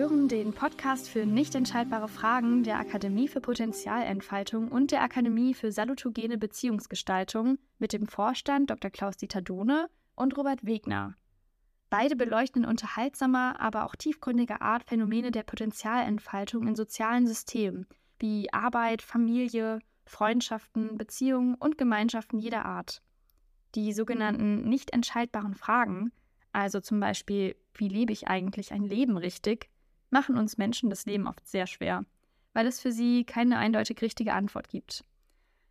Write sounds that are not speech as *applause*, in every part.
Hören den Podcast für nicht entscheidbare Fragen der Akademie für Potenzialentfaltung und der Akademie für salutogene Beziehungsgestaltung mit dem Vorstand Dr. Klaus-Dieter Dohne und Robert Wegner. Beide beleuchten in unterhaltsamer, aber auch tiefgründiger Art Phänomene der Potenzialentfaltung in sozialen Systemen wie Arbeit, Familie, Freundschaften, Beziehungen und Gemeinschaften jeder Art. Die sogenannten nicht entscheidbaren Fragen also zum Beispiel, wie lebe ich eigentlich ein Leben richtig, machen uns Menschen das Leben oft sehr schwer, weil es für sie keine eindeutig richtige Antwort gibt.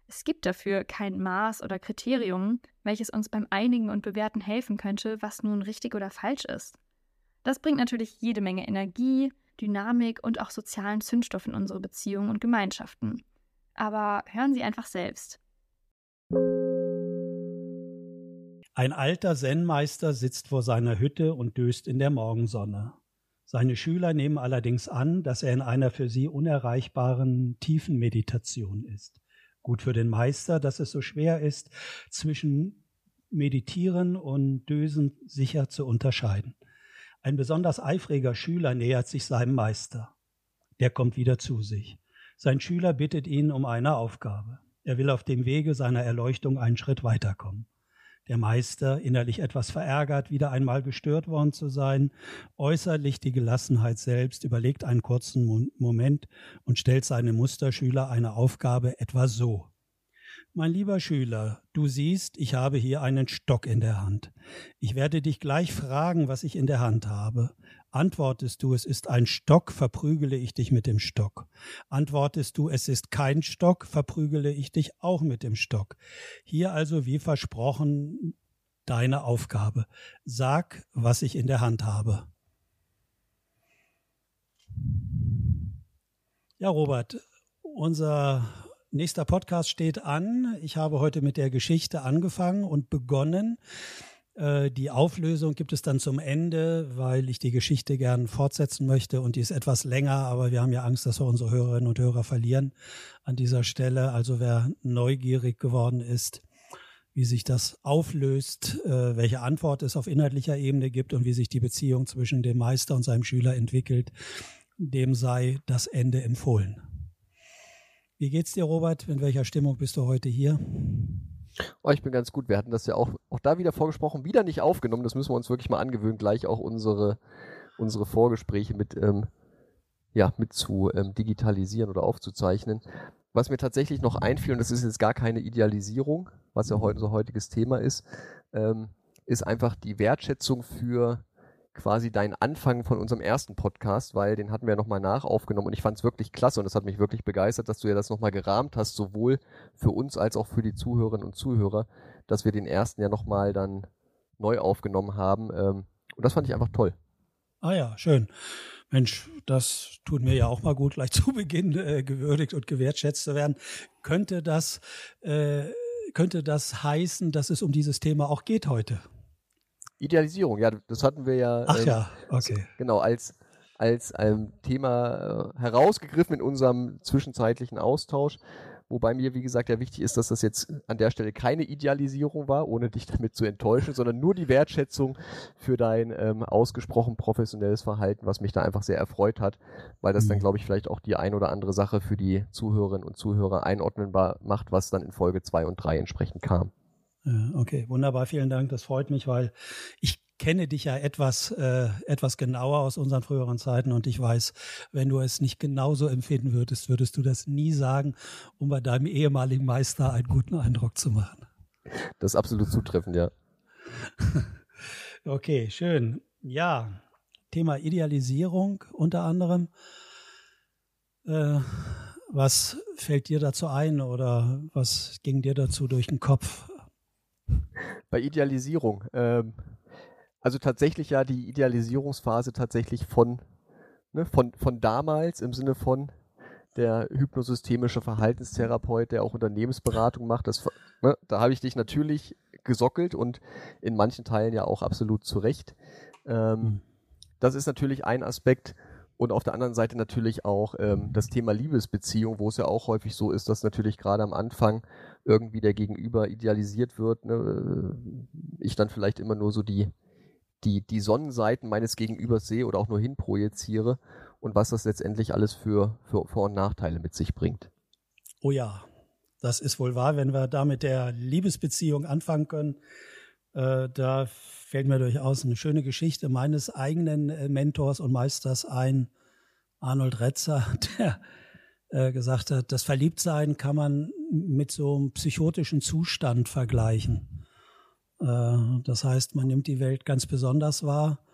Es gibt dafür kein Maß oder Kriterium, welches uns beim Einigen und Bewerten helfen könnte, was nun richtig oder falsch ist. Das bringt natürlich jede Menge Energie, Dynamik und auch sozialen Zündstoff in unsere Beziehungen und Gemeinschaften. Aber hören Sie einfach selbst. Ein alter Zen-Meister sitzt vor seiner Hütte und döst in der Morgensonne. Seine Schüler nehmen allerdings an, dass er in einer für sie unerreichbaren tiefen Meditation ist. Gut für den Meister, dass es so schwer ist, zwischen Meditieren und Dösen sicher zu unterscheiden. Ein besonders eifriger Schüler nähert sich seinem Meister. Der kommt wieder zu sich. Sein Schüler bittet ihn um eine Aufgabe. Er will auf dem Wege seiner Erleuchtung einen Schritt weiterkommen. Der Meister, innerlich etwas verärgert, wieder einmal gestört worden zu sein, äußerlich die Gelassenheit selbst, überlegt einen kurzen Moment und stellt seinem Musterschüler eine Aufgabe etwa so. Mein lieber Schüler, du siehst, ich habe hier einen Stock in der Hand. Ich werde dich gleich fragen, was ich in der Hand habe. Antwortest du, es ist ein Stock, verprügele ich dich mit dem Stock. Antwortest du, es ist kein Stock, verprügele ich dich auch mit dem Stock. Hier also, wie versprochen, deine Aufgabe. Sag, was ich in der Hand habe. Ja, Robert, unser Nächster Podcast steht an. Ich habe heute mit der Geschichte angefangen und begonnen. Äh, die Auflösung gibt es dann zum Ende, weil ich die Geschichte gern fortsetzen möchte und die ist etwas länger, aber wir haben ja Angst, dass wir unsere Hörerinnen und Hörer verlieren an dieser Stelle. Also wer neugierig geworden ist, wie sich das auflöst, äh, welche Antwort es auf inhaltlicher Ebene gibt und wie sich die Beziehung zwischen dem Meister und seinem Schüler entwickelt, dem sei das Ende empfohlen. Wie geht's dir, Robert? In welcher Stimmung bist du heute hier? Oh, ich bin ganz gut. Wir hatten das ja auch, auch da wieder vorgesprochen, wieder nicht aufgenommen. Das müssen wir uns wirklich mal angewöhnen, gleich auch unsere, unsere Vorgespräche mit, ähm, ja, mit zu ähm, digitalisieren oder aufzuzeichnen. Was mir tatsächlich noch einfiel, und das ist jetzt gar keine Idealisierung, was ja heute unser heutiges Thema ist, ähm, ist einfach die Wertschätzung für quasi dein Anfang von unserem ersten Podcast, weil den hatten wir nochmal nach aufgenommen und ich fand es wirklich klasse und das hat mich wirklich begeistert, dass du ja das nochmal gerahmt hast, sowohl für uns als auch für die Zuhörerinnen und Zuhörer, dass wir den ersten ja nochmal dann neu aufgenommen haben. Ähm, und das fand ich einfach toll. Ah ja, schön. Mensch, das tut mir ja auch mal gut, gleich *laughs* zu Beginn äh, gewürdigt und gewertschätzt zu werden. Könnte das, äh, könnte das heißen, dass es um dieses Thema auch geht heute? Idealisierung, ja, das hatten wir ja. Ach ähm, ja, okay. Genau, als, als ein Thema äh, herausgegriffen in unserem zwischenzeitlichen Austausch. Wobei mir, wie gesagt, ja wichtig ist, dass das jetzt an der Stelle keine Idealisierung war, ohne dich damit zu enttäuschen, sondern nur die Wertschätzung für dein ähm, ausgesprochen professionelles Verhalten, was mich da einfach sehr erfreut hat, weil das mhm. dann, glaube ich, vielleicht auch die ein oder andere Sache für die Zuhörerinnen und Zuhörer einordnenbar macht, was dann in Folge zwei und drei entsprechend kam. Okay, wunderbar, vielen Dank. Das freut mich, weil ich kenne dich ja etwas, äh, etwas genauer aus unseren früheren Zeiten und ich weiß, wenn du es nicht genauso empfinden würdest, würdest du das nie sagen, um bei deinem ehemaligen Meister einen guten Eindruck zu machen. Das ist absolut zutreffend, ja. *laughs* okay, schön. Ja, Thema Idealisierung unter anderem. Äh, was fällt dir dazu ein oder was ging dir dazu durch den Kopf, bei Idealisierung. Ähm, also tatsächlich ja die Idealisierungsphase tatsächlich von, ne, von, von damals im Sinne von der hypnosystemische Verhaltenstherapeut, der auch Unternehmensberatung macht. Das, ne, da habe ich dich natürlich gesockelt und in manchen Teilen ja auch absolut zurecht. Ähm, mhm. Das ist natürlich ein Aspekt. Und auf der anderen Seite natürlich auch ähm, das Thema Liebesbeziehung, wo es ja auch häufig so ist, dass natürlich gerade am Anfang irgendwie der Gegenüber idealisiert wird. Ne? Ich dann vielleicht immer nur so die, die, die Sonnenseiten meines Gegenübers sehe oder auch nur hinprojiziere und was das letztendlich alles für, für Vor- und Nachteile mit sich bringt. Oh ja, das ist wohl wahr, wenn wir da mit der Liebesbeziehung anfangen können. Äh, da fällt mir durchaus eine schöne Geschichte meines eigenen äh, Mentors und Meisters ein, Arnold Retzer, *laughs* der äh, gesagt hat, das Verliebtsein kann man mit so einem psychotischen Zustand vergleichen. Äh, das heißt, man nimmt die Welt ganz besonders wahr,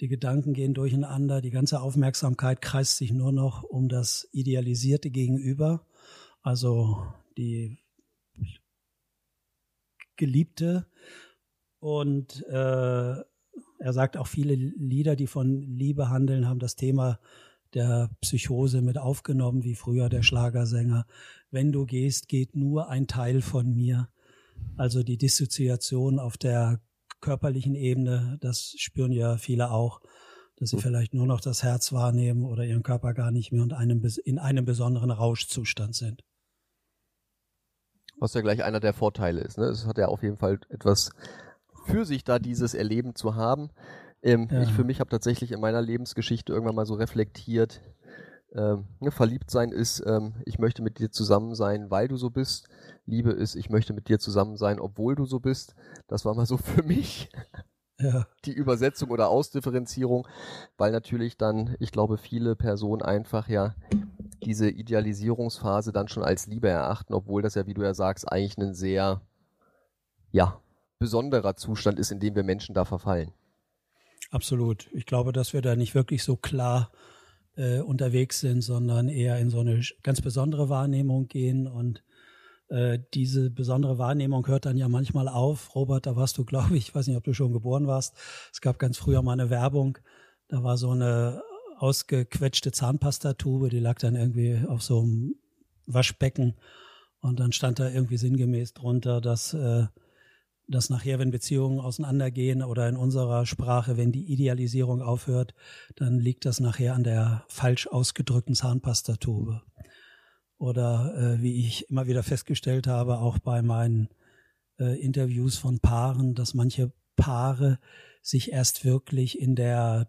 die Gedanken gehen durcheinander, die ganze Aufmerksamkeit kreist sich nur noch um das idealisierte Gegenüber, also die Geliebte. Und äh, er sagt auch viele Lieder, die von Liebe handeln, haben das Thema der Psychose mit aufgenommen, wie früher der Schlagersänger. Wenn du gehst, geht nur ein Teil von mir. Also die Dissoziation auf der körperlichen Ebene, das spüren ja viele auch, dass sie vielleicht nur noch das Herz wahrnehmen oder ihren Körper gar nicht mehr und einem, in einem besonderen Rauschzustand sind. Was ja gleich einer der Vorteile ist. Ne? Es hat ja auf jeden Fall etwas für sich da, dieses Erleben zu haben. Ähm, ja. Ich für mich habe tatsächlich in meiner Lebensgeschichte irgendwann mal so reflektiert, ähm, ne, verliebt sein ist, ähm, ich möchte mit dir zusammen sein, weil du so bist. Liebe ist, ich möchte mit dir zusammen sein, obwohl du so bist. Das war mal so *laughs* für mich ja. die Übersetzung oder Ausdifferenzierung, weil natürlich dann, ich glaube, viele Personen einfach ja diese Idealisierungsphase dann schon als Liebe erachten, obwohl das ja, wie du ja sagst, eigentlich ein sehr, ja, besonderer Zustand ist, in dem wir Menschen da verfallen. Absolut. Ich glaube, dass wir da nicht wirklich so klar äh, unterwegs sind, sondern eher in so eine ganz besondere Wahrnehmung gehen und äh, diese besondere Wahrnehmung hört dann ja manchmal auf. Robert, da warst du, glaube ich, ich weiß nicht, ob du schon geboren warst. Es gab ganz früher mal eine Werbung, da war so eine ausgequetschte Zahnpastatube, die lag dann irgendwie auf so einem Waschbecken und dann stand da irgendwie sinngemäß drunter, dass äh, dass nachher, wenn Beziehungen auseinandergehen oder in unserer Sprache, wenn die Idealisierung aufhört, dann liegt das nachher an der falsch ausgedrückten Zahnpastatube. Oder äh, wie ich immer wieder festgestellt habe, auch bei meinen äh, Interviews von Paaren, dass manche Paare sich erst wirklich in der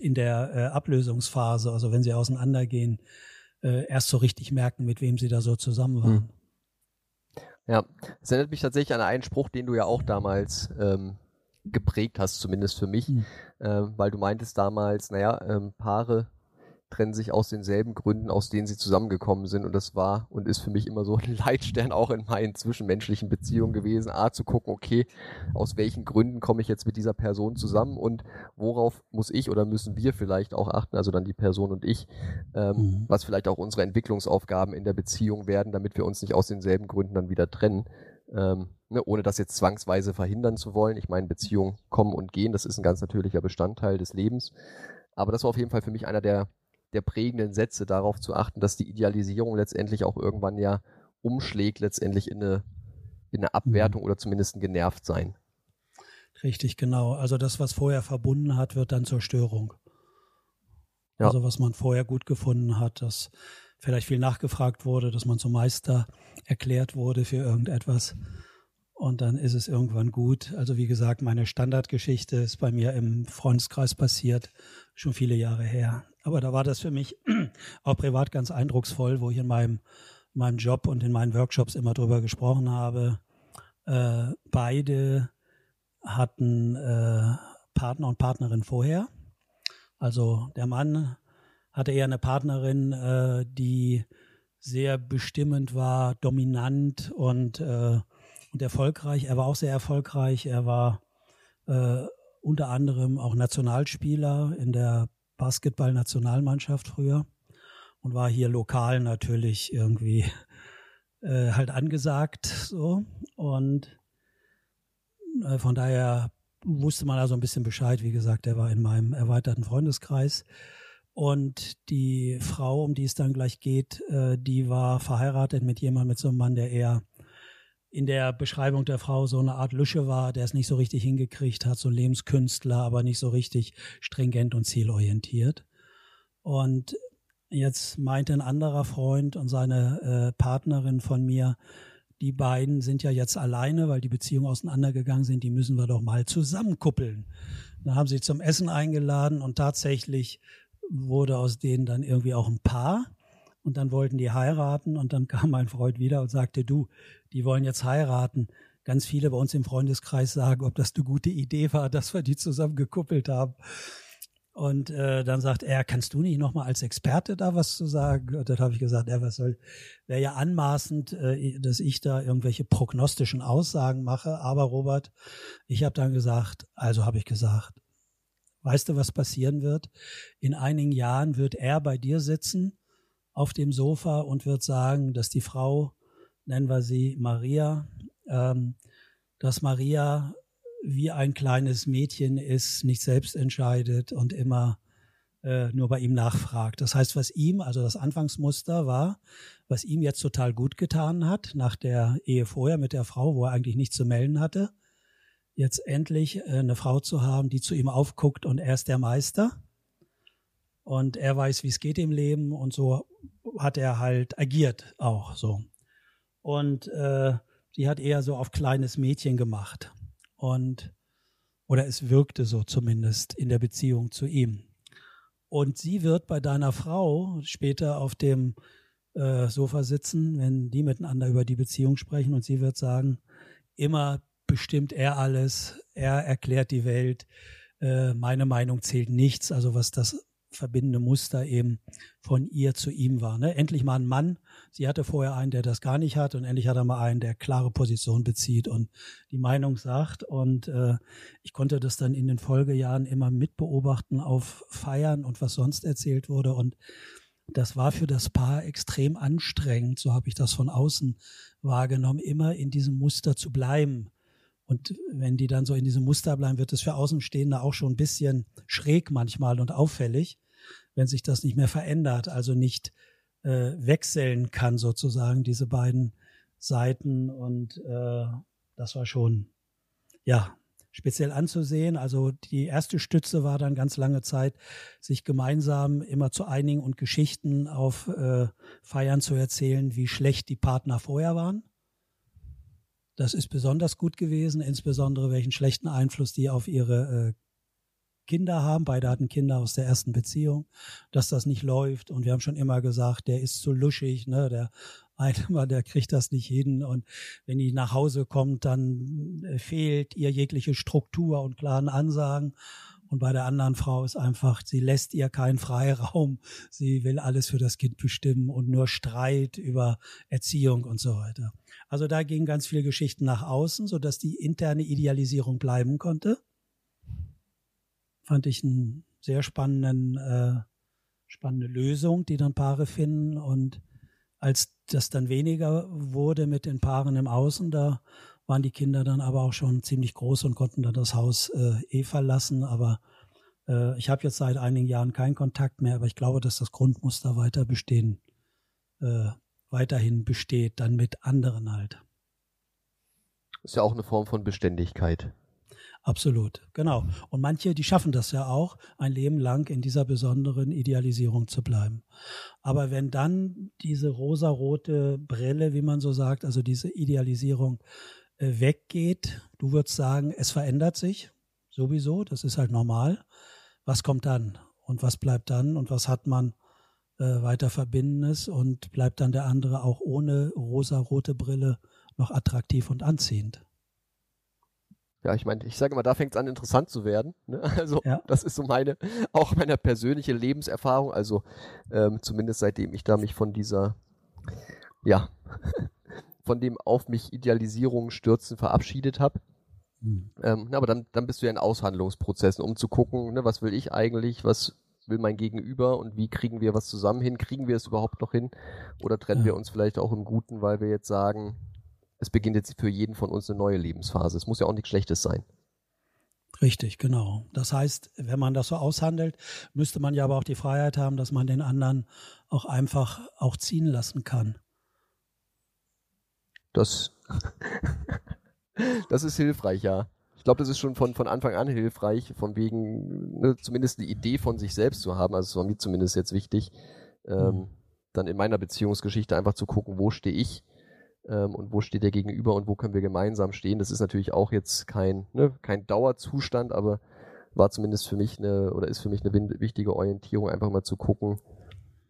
in der äh, Ablösungsphase, also wenn sie auseinandergehen, äh, erst so richtig merken, mit wem sie da so zusammen waren. Hm. Ja, es erinnert mich tatsächlich an einen Spruch, den du ja auch damals ähm, geprägt hast, zumindest für mich, mhm. äh, weil du meintest damals, naja, ähm, Paare trennen sich aus denselben Gründen, aus denen sie zusammengekommen sind. Und das war und ist für mich immer so ein *laughs* Leitstern auch in meinen zwischenmenschlichen Beziehungen gewesen. A, zu gucken, okay, aus welchen Gründen komme ich jetzt mit dieser Person zusammen und worauf muss ich oder müssen wir vielleicht auch achten, also dann die Person und ich, ähm, mhm. was vielleicht auch unsere Entwicklungsaufgaben in der Beziehung werden, damit wir uns nicht aus denselben Gründen dann wieder trennen. Ähm, ne, ohne das jetzt zwangsweise verhindern zu wollen. Ich meine, Beziehungen kommen und gehen, das ist ein ganz natürlicher Bestandteil des Lebens. Aber das war auf jeden Fall für mich einer der der prägenden Sätze, darauf zu achten, dass die Idealisierung letztendlich auch irgendwann ja umschlägt, letztendlich in eine, in eine Abwertung mhm. oder zumindest ein Genervtsein. Richtig, genau. Also das, was vorher verbunden hat, wird dann zur Störung. Ja. Also was man vorher gut gefunden hat, dass vielleicht viel nachgefragt wurde, dass man zum Meister erklärt wurde für irgendetwas. Und dann ist es irgendwann gut. Also wie gesagt, meine Standardgeschichte ist bei mir im Freundeskreis passiert, schon viele Jahre her. Aber da war das für mich *clears throat* auch privat ganz eindrucksvoll, wo ich in meinem, meinem Job und in meinen Workshops immer drüber gesprochen habe. Äh, beide hatten äh, Partner und Partnerin vorher. Also der Mann hatte eher eine Partnerin, äh, die sehr bestimmend war, dominant und, äh, und erfolgreich. Er war auch sehr erfolgreich. Er war äh, unter anderem auch Nationalspieler in der Basketball-Nationalmannschaft früher und war hier lokal natürlich irgendwie äh, halt angesagt so und äh, von daher wusste man also ein bisschen Bescheid. Wie gesagt, er war in meinem erweiterten Freundeskreis. Und die Frau, um die es dann gleich geht, äh, die war verheiratet mit jemandem, mit so einem Mann, der eher in der Beschreibung der Frau so eine Art Lüsche war, der es nicht so richtig hingekriegt hat, so Lebenskünstler, aber nicht so richtig stringent und zielorientiert. Und jetzt meinte ein anderer Freund und seine äh, Partnerin von mir, die beiden sind ja jetzt alleine, weil die Beziehungen auseinandergegangen sind, die müssen wir doch mal zusammenkuppeln. Dann haben sie zum Essen eingeladen und tatsächlich wurde aus denen dann irgendwie auch ein Paar. Und dann wollten die heiraten und dann *laughs* kam mein Freund wieder und sagte, du, die wollen jetzt heiraten. Ganz viele bei uns im Freundeskreis sagen, ob das eine gute Idee war, dass wir die zusammen gekuppelt haben. Und äh, dann sagt er, kannst du nicht nochmal als Experte da was zu sagen? Und dann habe ich gesagt, er, was soll, wäre ja anmaßend, äh, dass ich da irgendwelche prognostischen Aussagen mache. Aber Robert, ich habe dann gesagt, also habe ich gesagt, weißt du, was passieren wird? In einigen Jahren wird er bei dir sitzen auf dem Sofa und wird sagen, dass die Frau, nennen wir sie Maria, ähm, dass Maria wie ein kleines Mädchen ist, nicht selbst entscheidet und immer äh, nur bei ihm nachfragt. Das heißt, was ihm, also das Anfangsmuster war, was ihm jetzt total gut getan hat, nach der Ehe vorher mit der Frau, wo er eigentlich nichts zu melden hatte, jetzt endlich äh, eine Frau zu haben, die zu ihm aufguckt und er ist der Meister. Und er weiß, wie es geht im Leben und so hat er halt agiert auch so. Und äh, die hat eher so auf kleines Mädchen gemacht. Und oder es wirkte so zumindest in der Beziehung zu ihm. Und sie wird bei deiner Frau später auf dem äh, Sofa sitzen, wenn die miteinander über die Beziehung sprechen. Und sie wird sagen, immer bestimmt er alles, er erklärt die Welt, äh, meine Meinung zählt nichts, also was das verbindende Muster eben von ihr zu ihm war. Ne? Endlich mal ein Mann. Sie hatte vorher einen, der das gar nicht hat und endlich hat er mal einen, der klare Position bezieht und die Meinung sagt. Und äh, ich konnte das dann in den Folgejahren immer mitbeobachten auf Feiern und was sonst erzählt wurde. Und das war für das Paar extrem anstrengend, so habe ich das von außen wahrgenommen, immer in diesem Muster zu bleiben. Und wenn die dann so in diesem Muster bleiben, wird es für Außenstehende auch schon ein bisschen schräg manchmal und auffällig wenn sich das nicht mehr verändert, also nicht äh, wechseln kann sozusagen diese beiden Seiten und äh, das war schon ja speziell anzusehen. Also die erste Stütze war dann ganz lange Zeit, sich gemeinsam immer zu einigen und Geschichten auf äh, Feiern zu erzählen, wie schlecht die Partner vorher waren. Das ist besonders gut gewesen, insbesondere welchen schlechten Einfluss die auf ihre äh, Kinder haben, beide hatten Kinder aus der ersten Beziehung, dass das nicht läuft. Und wir haben schon immer gesagt, der ist zu luschig, ne? Der eine *laughs* Mal, der kriegt das nicht hin. Und wenn die nach Hause kommt, dann äh, fehlt ihr jegliche Struktur und klaren Ansagen. Und bei der anderen Frau ist einfach, sie lässt ihr keinen Freiraum. Sie will alles für das Kind bestimmen und nur Streit über Erziehung und so weiter. Also da gingen ganz viele Geschichten nach außen, sodass die interne Idealisierung bleiben konnte fand ich einen sehr spannenden, äh, spannende Lösung, die dann Paare finden. Und als das dann weniger wurde mit den Paaren im Außen, da waren die Kinder dann aber auch schon ziemlich groß und konnten dann das Haus äh, eh verlassen. Aber äh, ich habe jetzt seit einigen Jahren keinen Kontakt mehr, aber ich glaube, dass das Grundmuster weiter bestehen, äh, weiterhin besteht, dann mit anderen halt. Ist ja auch eine Form von Beständigkeit. Absolut, genau. Und manche, die schaffen das ja auch, ein Leben lang in dieser besonderen Idealisierung zu bleiben. Aber wenn dann diese rosarote Brille, wie man so sagt, also diese Idealisierung äh, weggeht, du würdest sagen, es verändert sich sowieso, das ist halt normal. Was kommt dann? Und was bleibt dann? Und was hat man äh, weiter Verbindendes? Und bleibt dann der andere auch ohne rosarote Brille noch attraktiv und anziehend? Ja, ich meine, ich sage mal, da fängt es an, interessant zu werden. Ne? *laughs* Also ja. das ist so meine, auch meine persönliche Lebenserfahrung. Also ähm, zumindest seitdem ich da mich von dieser, ja, *laughs* von dem auf mich Idealisierung stürzen verabschiedet habe. Mhm. Ähm, aber dann, dann bist du ja in Aushandlungsprozessen, um zu gucken, ne, was will ich eigentlich, was will mein Gegenüber und wie kriegen wir was zusammen hin? Kriegen wir es überhaupt noch hin? Oder trennen ja. wir uns vielleicht auch im Guten, weil wir jetzt sagen, es beginnt jetzt für jeden von uns eine neue Lebensphase. Es muss ja auch nichts Schlechtes sein. Richtig, genau. Das heißt, wenn man das so aushandelt, müsste man ja aber auch die Freiheit haben, dass man den anderen auch einfach auch ziehen lassen kann. Das, *laughs* das ist hilfreich, ja. Ich glaube, das ist schon von, von Anfang an hilfreich, von wegen ne, zumindest die Idee von sich selbst zu haben. Also es war mir zumindest jetzt wichtig, ähm, mhm. dann in meiner Beziehungsgeschichte einfach zu gucken, wo stehe ich ähm, und wo steht der Gegenüber und wo können wir gemeinsam stehen. Das ist natürlich auch jetzt kein, ne, kein Dauerzustand, aber war zumindest für mich eine oder ist für mich eine wichtige Orientierung, einfach mal zu gucken.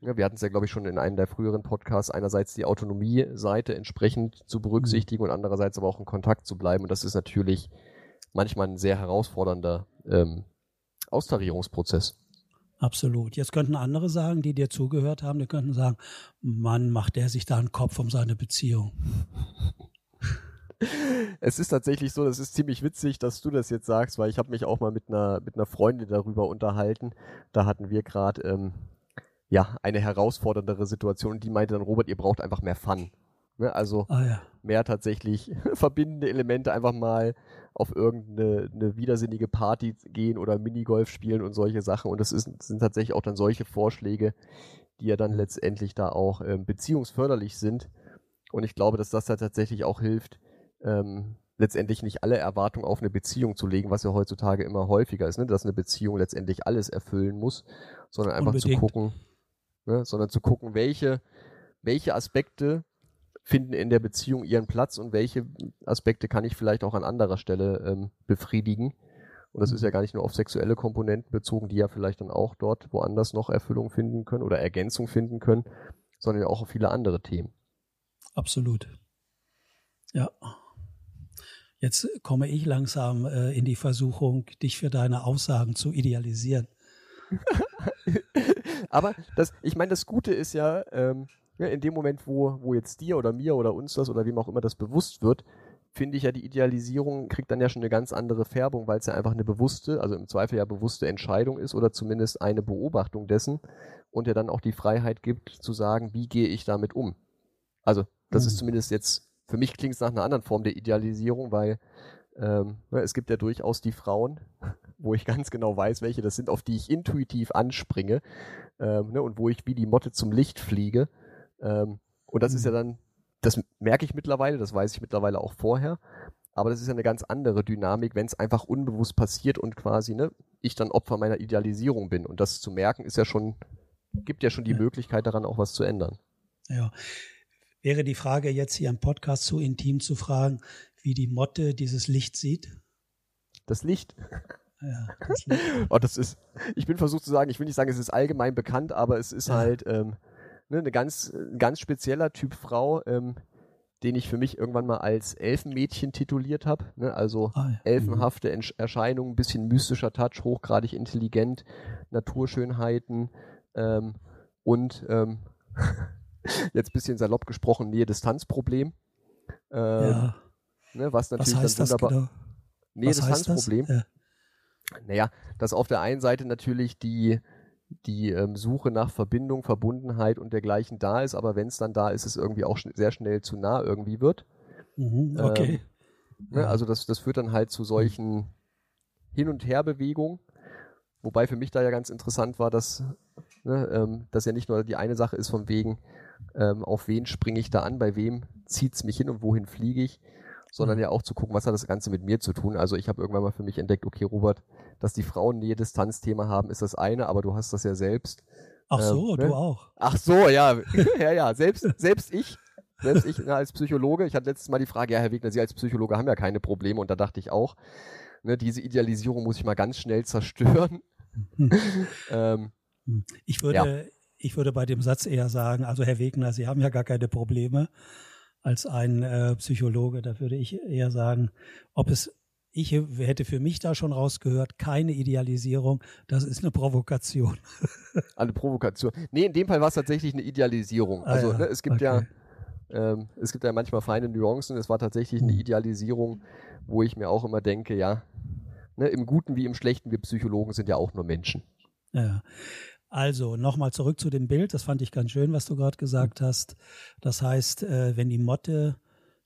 Ja, wir hatten es ja, glaube ich, schon in einem der früheren Podcasts, einerseits die Autonomie-Seite entsprechend zu berücksichtigen mhm. und andererseits aber auch in Kontakt zu bleiben. Und das ist natürlich manchmal ein sehr herausfordernder ähm, Austarierungsprozess. Absolut. Jetzt könnten andere sagen, die dir zugehört haben, die könnten sagen, Mann, macht der sich da einen Kopf um seine Beziehung. Es ist tatsächlich so, das ist ziemlich witzig, dass du das jetzt sagst, weil ich habe mich auch mal mit einer mit einer Freundin darüber unterhalten. Da hatten wir gerade ähm, ja eine herausforderndere Situation und die meinte dann, Robert, ihr braucht einfach mehr Fun. Ne? Also ah, ja. mehr tatsächlich *laughs* verbindende Elemente einfach mal auf irgendeine eine widersinnige Party gehen oder Minigolf spielen und solche Sachen. Und das ist, sind tatsächlich auch dann solche Vorschläge, die ja dann letztendlich da auch ähm, beziehungsförderlich sind. Und ich glaube, dass das da tatsächlich auch hilft, ähm, letztendlich nicht alle Erwartungen auf eine Beziehung zu legen, was ja heutzutage immer häufiger ist, ne? dass eine Beziehung letztendlich alles erfüllen muss, sondern einfach Unbedingt. zu gucken, ne? sondern zu gucken, welche, welche Aspekte finden in der Beziehung ihren Platz und welche Aspekte kann ich vielleicht auch an anderer Stelle ähm, befriedigen. Und das ist ja mhm. gar nicht nur auf sexuelle Komponenten bezogen, die ja vielleicht dann auch dort woanders noch Erfüllung finden können oder Ergänzung finden können, sondern auch auf viele andere Themen. Absolut. Ja. Jetzt komme ich langsam äh, in die Versuchung, dich für deine Aussagen zu idealisieren. *laughs* Aber das, ich meine, das Gute ist ja, ähm, ja, in dem Moment, wo, wo jetzt dir oder mir oder uns das oder wem auch immer das bewusst wird, finde ich ja, die Idealisierung kriegt dann ja schon eine ganz andere Färbung, weil es ja einfach eine bewusste, also im Zweifel ja bewusste Entscheidung ist oder zumindest eine Beobachtung dessen und ja dann auch die Freiheit gibt zu sagen, wie gehe ich damit um. Also das mhm. ist zumindest jetzt, für mich klingt es nach einer anderen Form der Idealisierung, weil ähm, ne, es gibt ja durchaus die Frauen, *laughs* wo ich ganz genau weiß, welche das sind, auf die ich intuitiv anspringe ähm, ne, und wo ich wie die Motte zum Licht fliege ähm, und das ist ja mhm. dann, das merke ich mittlerweile, das weiß ich mittlerweile auch vorher. Aber das ist ja eine ganz andere Dynamik, wenn es einfach unbewusst passiert und quasi, ne, ich dann Opfer meiner Idealisierung bin. Und das zu merken, ist ja schon, gibt ja schon die ja. Möglichkeit daran, auch was zu ändern. Ja. Wäre die Frage jetzt hier im Podcast zu intim zu fragen, wie die Motte dieses Licht sieht? Das Licht? Ja, das Licht. *laughs* oh, das ist, ich bin versucht zu sagen, ich will nicht sagen, es ist allgemein bekannt, aber es ist ja. halt, ähm, ne, eine ganz, ganz spezieller Typ Frau, ähm, den ich für mich irgendwann mal als Elfenmädchen tituliert habe. Ne? Also ah, ja. elfenhafte mhm. Erscheinungen, ein bisschen mystischer Touch, hochgradig intelligent, Naturschönheiten ähm, und ähm, *laughs* jetzt ein bisschen salopp gesprochen, Nähe-Distanz-Problem. Ähm, ja. ne, was natürlich was dann wunderbar. Genau? Nähe-Distanz-Problem. Ja. Naja, dass auf der einen Seite natürlich die die ähm, Suche nach Verbindung, Verbundenheit und dergleichen da ist, aber wenn es dann da ist, es irgendwie auch schn sehr schnell zu nah irgendwie wird. Mhm, okay. Ähm, ne, also das, das führt dann halt zu solchen Hin- und Herbewegungen. Wobei für mich da ja ganz interessant war, dass ne, ähm, das ja nicht nur die eine Sache ist von wegen, ähm, auf wen springe ich da an, bei wem zieht es mich hin und wohin fliege ich, sondern mhm. ja auch zu gucken, was hat das Ganze mit mir zu tun. Also ich habe irgendwann mal für mich entdeckt, okay, Robert, dass die Frauen Nähe-Distanz-Thema haben, ist das eine, aber du hast das ja selbst. Ach so, ähm, ne? du auch. Ach so, ja, *laughs* ja, ja, selbst, selbst ich, selbst ich na, als Psychologe, ich hatte letztes Mal die Frage, ja, Herr Wegner, Sie als Psychologe haben ja keine Probleme und da dachte ich auch, ne, diese Idealisierung muss ich mal ganz schnell zerstören. *laughs* ähm, ich würde, ja. ich würde bei dem Satz eher sagen, also Herr Wegner, Sie haben ja gar keine Probleme als ein äh, Psychologe. Da würde ich eher sagen, ob es ich hätte für mich da schon rausgehört, keine Idealisierung, das ist eine Provokation. *laughs* eine Provokation. Nee, in dem Fall war es tatsächlich eine Idealisierung. Ah, also ja. ne, es gibt okay. ja ähm, es gibt ja manchmal feine Nuancen. Es war tatsächlich eine hm. Idealisierung, wo ich mir auch immer denke, ja, ne, im Guten wie im Schlechten, wir Psychologen sind ja auch nur Menschen. Ja. Also nochmal zurück zu dem Bild. Das fand ich ganz schön, was du gerade gesagt hast. Das heißt, äh, wenn die Motte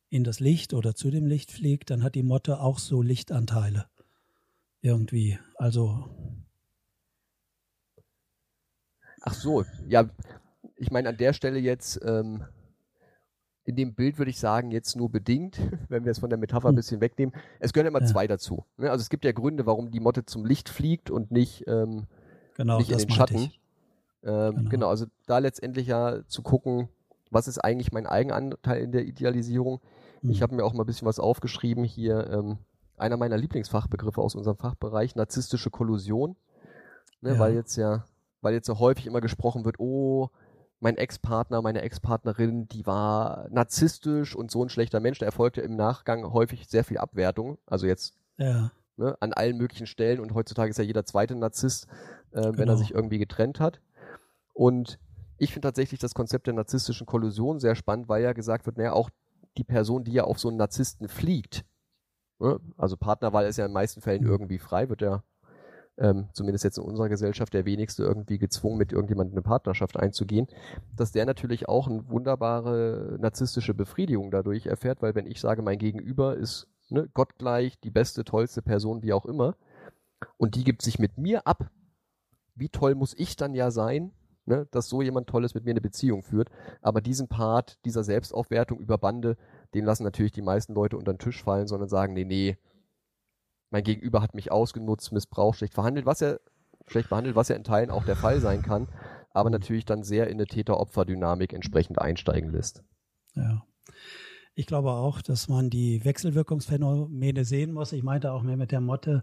in das Licht oder zu dem Licht fliegt, dann hat die Motte auch so Lichtanteile. Irgendwie. Also. Ach so, ja. Ich meine, an der Stelle jetzt, ähm, in dem Bild würde ich sagen, jetzt nur bedingt, *laughs* wenn wir es von der Metapher ein hm. bisschen wegnehmen. Es gehören immer ja. zwei dazu. Ne? Also es gibt ja Gründe, warum die Motte zum Licht fliegt und nicht ähm, genau, nicht in den Schatten. Ähm, genau. genau. also da letztendlich ja zu gucken, was ist eigentlich mein Eigenanteil in der Idealisierung? Mhm. Ich habe mir auch mal ein bisschen was aufgeschrieben hier. Ähm, einer meiner Lieblingsfachbegriffe aus unserem Fachbereich, narzisstische Kollusion. Ne, ja. Weil jetzt ja, weil jetzt so häufig immer gesprochen wird, oh, mein Ex-Partner, meine Ex-Partnerin, die war narzisstisch und so ein schlechter Mensch. Da erfolgte im Nachgang häufig sehr viel Abwertung. Also jetzt ja. Ne, an allen möglichen Stellen. Und heutzutage ist ja jeder zweite Narzisst, äh, genau. wenn er genau. sich irgendwie getrennt hat. Und ich finde tatsächlich das Konzept der narzisstischen Kollusion sehr spannend, weil ja gesagt wird, naja, auch die Person, die ja auf so einen Narzissten fliegt, ne, also Partnerwahl ist ja in den meisten Fällen irgendwie frei, wird ja ähm, zumindest jetzt in unserer Gesellschaft der wenigste irgendwie gezwungen, mit irgendjemandem eine Partnerschaft einzugehen, dass der natürlich auch eine wunderbare narzisstische Befriedigung dadurch erfährt, weil wenn ich sage, mein Gegenüber ist ne, gottgleich, die beste, tollste Person, wie auch immer, und die gibt sich mit mir ab, wie toll muss ich dann ja sein, ne, dass so jemand Tolles mit mir eine Beziehung führt. Aber diesen Part dieser Selbstaufwertung über Bande, den lassen natürlich die meisten Leute unter den Tisch fallen, sondern sagen, nee, nee, mein Gegenüber hat mich ausgenutzt, missbraucht, schlecht verhandelt, was ja schlecht behandelt, was ja in Teilen auch der Fall sein kann, aber natürlich dann sehr in eine Täter-Opfer-Dynamik entsprechend einsteigen lässt. Ja. Ich glaube auch, dass man die Wechselwirkungsphänomene sehen muss. Ich meinte auch mehr mit der Motte,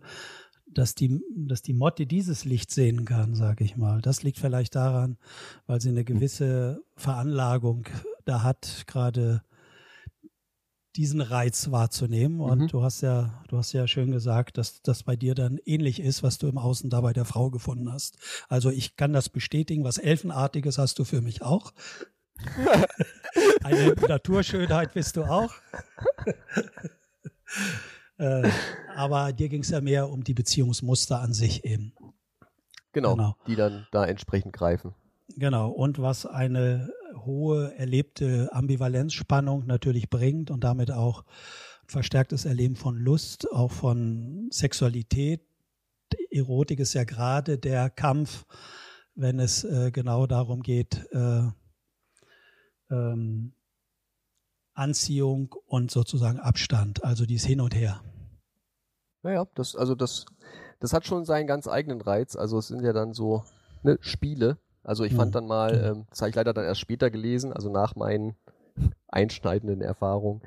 dass die, dass die Motte dieses Licht sehen kann, sage ich mal. Das liegt vielleicht daran, weil sie eine gewisse Veranlagung da hat, gerade diesen Reiz wahrzunehmen. Und mhm. du hast ja, du hast ja schön gesagt, dass das bei dir dann ähnlich ist, was du im Außen da bei der Frau gefunden hast. Also ich kann das bestätigen, was Elfenartiges hast du für mich auch. *laughs* Eine Naturschönheit bist du auch. *laughs* äh, aber dir ging es ja mehr um die Beziehungsmuster an sich eben. Genau, genau, die dann da entsprechend greifen. Genau, und was eine hohe erlebte Ambivalenzspannung natürlich bringt und damit auch verstärktes Erleben von Lust, auch von Sexualität. Erotik ist ja gerade der Kampf, wenn es äh, genau darum geht, äh, ähm, Anziehung und sozusagen Abstand, also dies Hin und Her. Naja, das, also das, das hat schon seinen ganz eigenen Reiz. Also es sind ja dann so ne, Spiele, also ich fand hm. dann mal, ähm, das habe ich leider dann erst später gelesen, also nach meinen *laughs* einschneidenden Erfahrungen.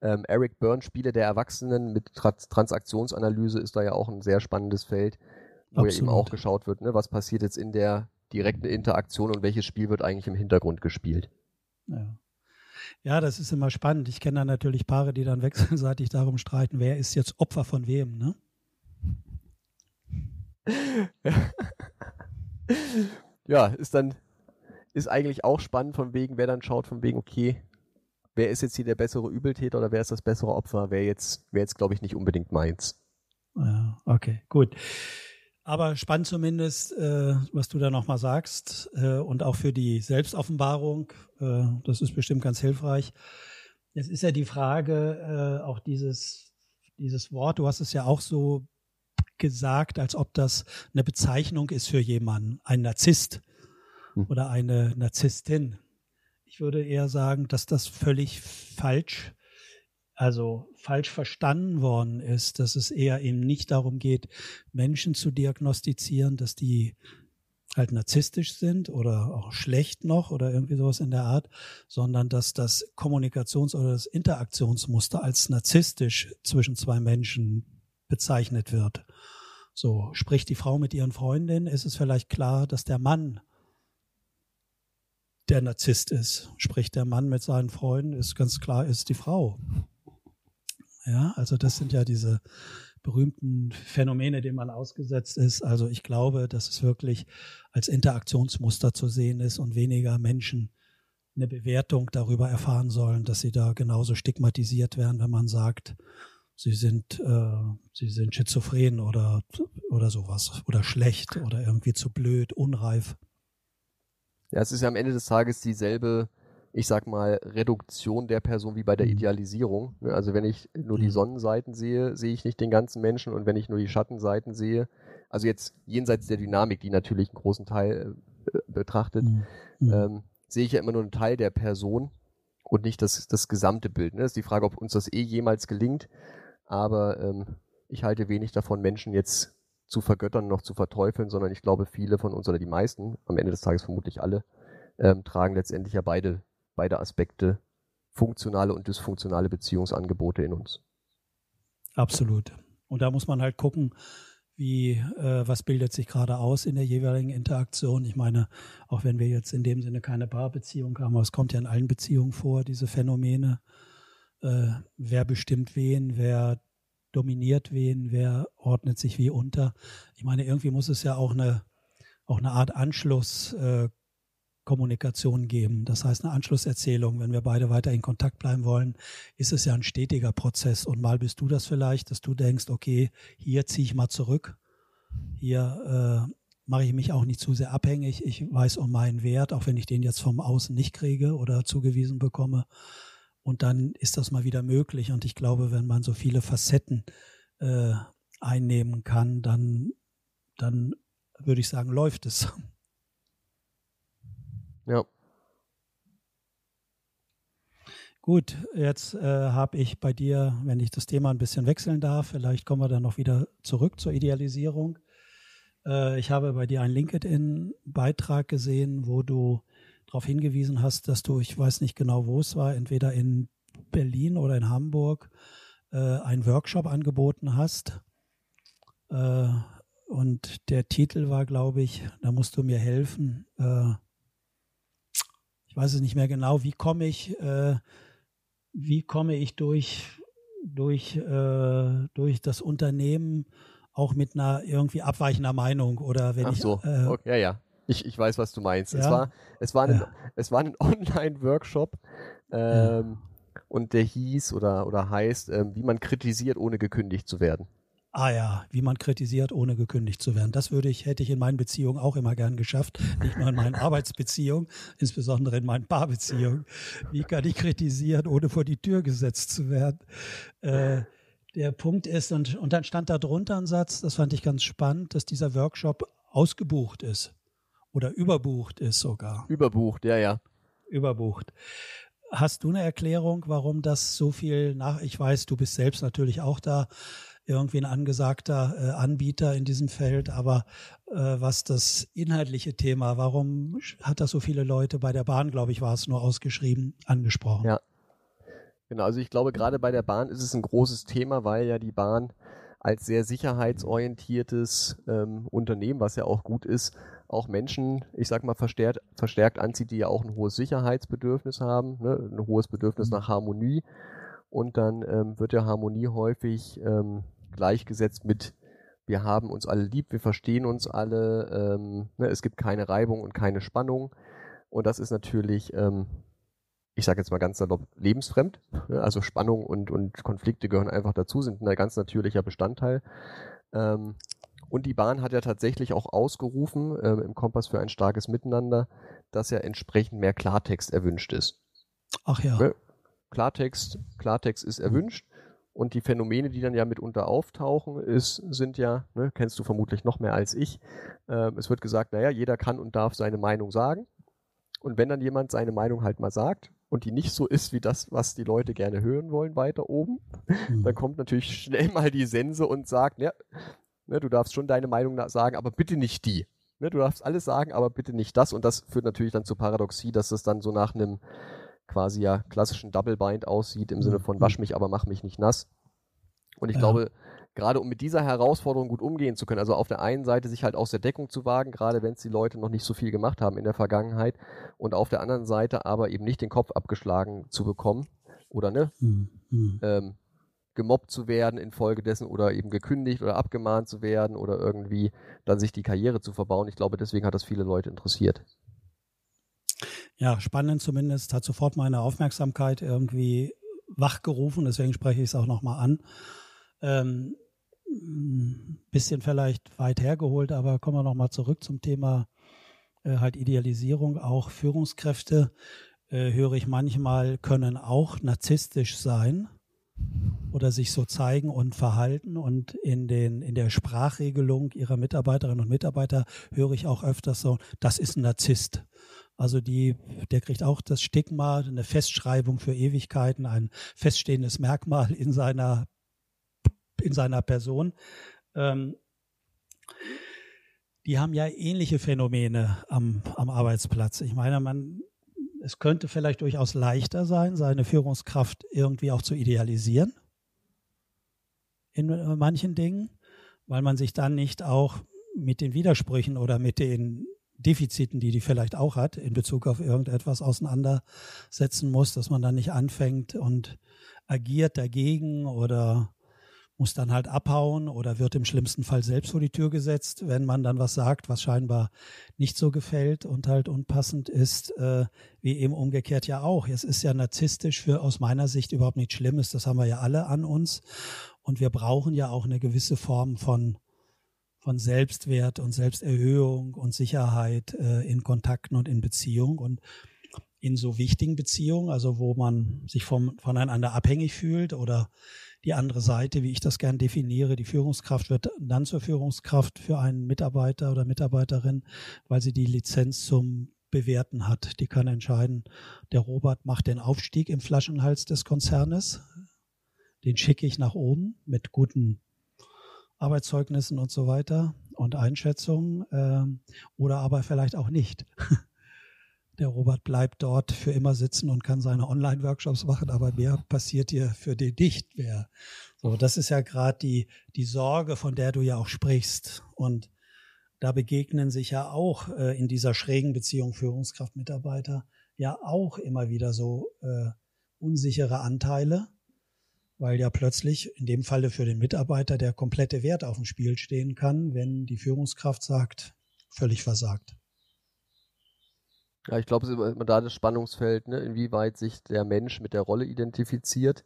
Ähm, Eric Byrne, Spiele der Erwachsenen mit Trans Transaktionsanalyse ist da ja auch ein sehr spannendes Feld, wo Absolut. ja eben auch geschaut wird, ne, was passiert jetzt in der direkten Interaktion und welches Spiel wird eigentlich im Hintergrund gespielt. Ja. Ja, das ist immer spannend. Ich kenne da natürlich Paare, die dann wechselseitig darum streiten, wer ist jetzt Opfer von wem, ne? ja, ist dann, ist eigentlich auch spannend von wegen, wer dann schaut, von wegen, okay, wer ist jetzt hier der bessere Übeltäter oder wer ist das bessere Opfer? Wer jetzt, wer jetzt, glaube ich, nicht unbedingt meins. Ja, okay, gut. Aber spannend zumindest, äh, was du da nochmal sagst äh, und auch für die Selbstoffenbarung. Äh, das ist bestimmt ganz hilfreich. Jetzt ist ja die Frage, äh, auch dieses, dieses Wort, du hast es ja auch so gesagt, als ob das eine Bezeichnung ist für jemanden, ein Narzisst hm. oder eine Narzisstin. Ich würde eher sagen, dass das völlig falsch, also falsch verstanden worden ist, dass es eher eben nicht darum geht, Menschen zu diagnostizieren, dass die halt narzisstisch sind oder auch schlecht noch oder irgendwie sowas in der Art, sondern dass das Kommunikations- oder das Interaktionsmuster als narzisstisch zwischen zwei Menschen bezeichnet wird. So, spricht die Frau mit ihren Freundinnen, ist es vielleicht klar, dass der Mann der Narzisst ist. Spricht der Mann mit seinen Freunden, ist ganz klar, ist die Frau. Ja, also das sind ja diese berühmten Phänomene, denen man ausgesetzt ist. Also ich glaube, dass es wirklich als Interaktionsmuster zu sehen ist und weniger Menschen eine Bewertung darüber erfahren sollen, dass sie da genauso stigmatisiert werden, wenn man sagt, sie sind, äh, sie sind schizophren oder, oder sowas oder schlecht oder irgendwie zu blöd, unreif. Ja, es ist ja am Ende des Tages dieselbe, ich sag mal, Reduktion der Person wie bei der mhm. Idealisierung. Ne, also wenn ich nur die mhm. Sonnenseiten sehe, sehe ich nicht den ganzen Menschen und wenn ich nur die Schattenseiten sehe, also jetzt jenseits der Dynamik, die natürlich einen großen Teil äh, betrachtet, mhm. mhm. ähm, sehe ich ja immer nur einen Teil der Person und nicht das, das gesamte Bild. Ne? Das ist die Frage, ob uns das eh jemals gelingt, aber ähm, ich halte wenig davon, Menschen jetzt zu vergöttern, noch zu verteufeln, sondern ich glaube, viele von uns oder die meisten, am Ende des Tages vermutlich alle, ähm, tragen letztendlich ja beide, beide Aspekte funktionale und dysfunktionale Beziehungsangebote in uns. Absolut. Und da muss man halt gucken, wie, äh, was bildet sich gerade aus in der jeweiligen Interaktion. Ich meine, auch wenn wir jetzt in dem Sinne keine Paarbeziehung haben, aber es kommt ja in allen Beziehungen vor, diese Phänomene. Äh, wer bestimmt wen, wer dominiert wen, wer ordnet sich wie unter. Ich meine, irgendwie muss es ja auch eine, auch eine Art Anschluss äh, Kommunikation geben. Das heißt, eine Anschlusserzählung, wenn wir beide weiter in Kontakt bleiben wollen, ist es ja ein stetiger Prozess. Und mal bist du das vielleicht, dass du denkst, okay, hier ziehe ich mal zurück. Hier äh, mache ich mich auch nicht zu sehr abhängig. Ich weiß um meinen Wert, auch wenn ich den jetzt vom Außen nicht kriege oder zugewiesen bekomme. Und dann ist das mal wieder möglich. Und ich glaube, wenn man so viele Facetten äh, einnehmen kann, dann, dann würde ich sagen, läuft es. Ja. Gut, jetzt äh, habe ich bei dir, wenn ich das Thema ein bisschen wechseln darf, vielleicht kommen wir dann noch wieder zurück zur Idealisierung. Äh, ich habe bei dir einen LinkedIn-Beitrag gesehen, wo du darauf hingewiesen hast, dass du, ich weiß nicht genau, wo es war, entweder in Berlin oder in Hamburg, äh, einen Workshop angeboten hast. Äh, und der Titel war, glaube ich, da musst du mir helfen. Äh, ich weiß es nicht mehr genau, wie komme ich, äh, wie komme ich durch, durch, äh, durch das Unternehmen auch mit einer irgendwie abweichender Meinung oder wenn Ach ich. So. Äh, okay, ja, ja. Ich, ich weiß, was du meinst. Ja. Es war, es war ein, Ja. es war ein *laughs* Online-Workshop ähm, und der hieß oder, oder heißt, ähm, wie man kritisiert, ohne gekündigt zu werden. Ah ja, wie man kritisiert, ohne gekündigt zu werden. Das würde ich, hätte ich in meinen Beziehungen auch immer gern geschafft. Nicht nur in meinen *laughs* Arbeitsbeziehungen, insbesondere in meinen Paarbeziehungen. Wie kann ich kritisieren, ohne vor die Tür gesetzt zu werden? Äh, der Punkt ist, und, und dann stand da drunter ein Satz, das fand ich ganz spannend, dass dieser Workshop ausgebucht ist. Oder überbucht ist sogar. Überbucht, ja, ja. Überbucht. Hast du eine Erklärung, warum das so viel nach, ich weiß, du bist selbst natürlich auch da, irgendwie ein angesagter äh, Anbieter in diesem Feld, aber äh, was das inhaltliche Thema, warum hat das so viele Leute bei der Bahn, glaube ich, war es nur ausgeschrieben, angesprochen? Ja. Genau, also ich glaube, gerade bei der Bahn ist es ein großes Thema, weil ja die Bahn als sehr sicherheitsorientiertes ähm, Unternehmen, was ja auch gut ist, auch Menschen, ich sag mal, verstärkt, verstärkt anzieht, die ja auch ein hohes Sicherheitsbedürfnis haben, ne? ein hohes Bedürfnis Mhm. nach Harmonie. Und dann ähm, wird ja Harmonie häufig ähm, gleichgesetzt mit wir haben uns alle lieb, wir verstehen uns alle, ähm, ne? es gibt keine Reibung und keine Spannung. Und das ist natürlich, ähm, ich sage jetzt mal ganz salopp, lebensfremd. Ne? Also Spannung und, und Konflikte gehören einfach dazu, sind ein ganz natürlicher Bestandteil. Ähm, und die Bahn hat ja tatsächlich auch ausgerufen ähm, im Kompass für ein starkes Miteinander, dass ja entsprechend mehr Klartext erwünscht ist. Ach ja. Ne? Klartext, Klartext ist erwünscht. Und die Phänomene, die dann ja mitunter auftauchen, ist, sind ja, ne, kennst du vermutlich noch mehr als ich. Ähm, es wird gesagt, naja, jeder kann und darf seine Meinung sagen. Und wenn dann jemand seine Meinung halt mal sagt und die nicht so ist wie das, was die Leute gerne hören wollen weiter oben, Mhm. dann kommt natürlich *laughs* schnell mal die Sense und sagt, ja, ne, du darfst schon deine Meinung sagen, aber bitte nicht die. Ne, du darfst alles sagen, aber bitte nicht das. Und das führt natürlich dann zur Paradoxie, dass es dann so nach einem quasi ja klassischen Double Bind aussieht, im Sinne von Mhm. wasch mich, aber mach mich nicht nass. Und ich Ja. glaube, gerade um mit dieser Herausforderung gut umgehen zu können, also auf der einen Seite sich halt aus der Deckung zu wagen, gerade wenn es die Leute noch nicht so viel gemacht haben in der Vergangenheit, und auf der anderen Seite aber eben nicht den Kopf abgeschlagen zu bekommen oder ne, Mhm. Mhm. ähm, gemobbt zu werden infolgedessen oder eben gekündigt oder abgemahnt zu werden oder irgendwie dann sich die Karriere zu verbauen. Ich glaube, deswegen hat das viele Leute interessiert. Ja, spannend zumindest, hat sofort meine Aufmerksamkeit irgendwie wachgerufen, deswegen spreche ich es auch nochmal an. Ähm, bisschen vielleicht weit hergeholt, aber kommen wir nochmal zurück zum Thema äh, halt Idealisierung. Auch Führungskräfte, äh, höre ich manchmal, können auch narzisstisch sein oder sich so zeigen und verhalten. Und in, den, in der Sprachregelung ihrer Mitarbeiterinnen und Mitarbeiter höre ich auch öfters so, das ist ein Narzisst. Also die, der kriegt auch das Stigma, eine Festschreibung für Ewigkeiten, ein feststehendes Merkmal in seiner, in seiner Person. Ähm, die haben ja ähnliche Phänomene am, am Arbeitsplatz. Ich meine, man, es könnte vielleicht durchaus leichter sein, seine Führungskraft irgendwie auch zu idealisieren in äh, manchen Dingen, weil man sich dann nicht auch mit den Widersprüchen oder mit den Defiziten, die die vielleicht auch hat, in Bezug auf irgendetwas auseinandersetzen muss, dass man dann nicht anfängt und agiert dagegen oder muss dann halt abhauen oder wird im schlimmsten Fall selbst vor die Tür gesetzt, wenn man dann was sagt, was scheinbar nicht so gefällt und halt unpassend ist, äh, wie eben umgekehrt ja auch. Es ist ja narzisstisch für aus meiner Sicht überhaupt nichts Schlimmes, das haben wir ja alle an uns und wir brauchen ja auch eine gewisse Form von von Selbstwert und Selbsterhöhung und Sicherheit äh, in Kontakten und in Beziehung und in so wichtigen Beziehungen, also wo man sich vom, voneinander abhängig fühlt oder die andere Seite, wie ich das gern definiere, die Führungskraft wird dann zur Führungskraft für einen Mitarbeiter oder Mitarbeiterin, weil sie die Lizenz zum Bewerten hat. Die kann entscheiden, der Robert macht den Aufstieg im Flaschenhals des Konzernes, den schicke ich nach oben mit guten Arbeitszeugnissen und so weiter und Einschätzungen ähm, oder aber vielleicht auch nicht. *laughs* Der Robert bleibt dort für immer sitzen und kann seine Online-Workshops machen, aber mehr passiert hier für den nicht mehr. So, das ist ja gerade die, die Sorge, von der du ja auch sprichst. Und da begegnen sich ja auch äh, in dieser schrägen Beziehung Führungskraft-Mitarbeiter ja auch immer wieder so äh, unsichere Anteile weil ja plötzlich in dem Falle für den Mitarbeiter der komplette Wert auf dem Spiel stehen kann, wenn die Führungskraft sagt, völlig versagt. Ja, ich glaube, es ist immer da das Spannungsfeld, ne, inwieweit sich der Mensch mit der Rolle identifiziert.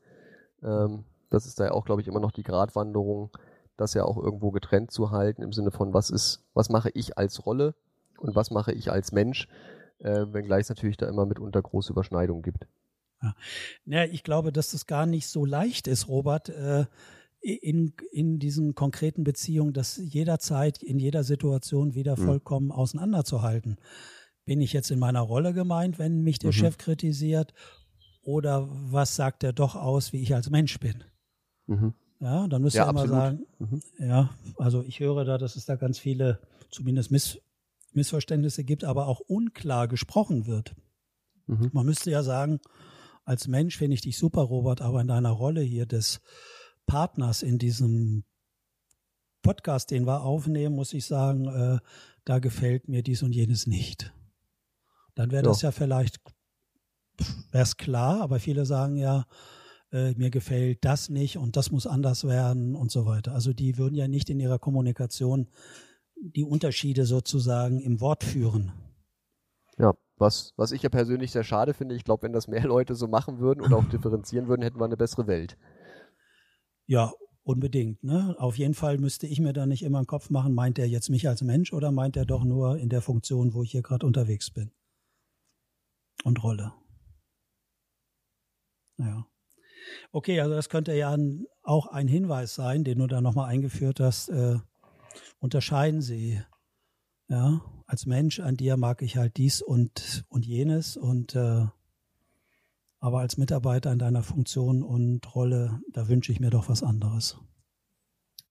Ähm, das ist da ja auch, glaube ich, immer noch die Gratwanderung, das ja auch irgendwo getrennt zu halten, im Sinne von, was ist, was mache ich als Rolle und was mache ich als Mensch, äh, wenngleich es natürlich da immer mitunter große Überschneidungen gibt. Ja. ja, ich glaube, dass das gar nicht so leicht ist, Robert, äh, in, in diesen konkreten Beziehungen, das jederzeit, in jeder Situation wieder mhm. vollkommen auseinanderzuhalten. Bin ich jetzt in meiner Rolle gemeint, wenn mich der mhm. Chef kritisiert? Oder was sagt er doch aus, wie ich als Mensch bin? Mhm. Ja, dann müsst ihr ja, immer sagen, mhm. ja, also ich höre da, dass es da ganz viele, zumindest Miss, Missverständnisse gibt, aber auch unklar gesprochen wird. Mhm. Man müsste ja sagen, als Mensch finde ich dich super, Robert, aber in deiner Rolle hier des Partners in diesem Podcast, den wir aufnehmen, muss ich sagen, äh, da gefällt mir dies und jenes nicht. Dann wäre das ja vielleicht, wäre es klar, aber viele sagen ja, äh, mir gefällt das nicht und das muss anders werden und so weiter. Also die würden ja nicht in ihrer Kommunikation die Unterschiede sozusagen im Wort führen. Ja. Was, was ich ja persönlich sehr schade finde. Ich glaube, wenn das mehr *laughs* Leute so machen würden und auch differenzieren würden, hätten wir eine bessere Welt. Ja, unbedingt. Ne? Auf jeden Fall müsste ich mir da nicht immer einen Kopf machen, meint er jetzt mich als Mensch oder meint er doch nur in der Funktion, wo ich hier gerade unterwegs bin? Und Rolle. Ja. Okay, also das könnte ja auch ein Hinweis sein, den du da nochmal eingeführt hast. Äh, unterscheiden Sie ja, als Mensch an dir mag ich halt dies und, und jenes und äh, aber als Mitarbeiter in deiner Funktion und Rolle, da wünsche ich mir doch was anderes.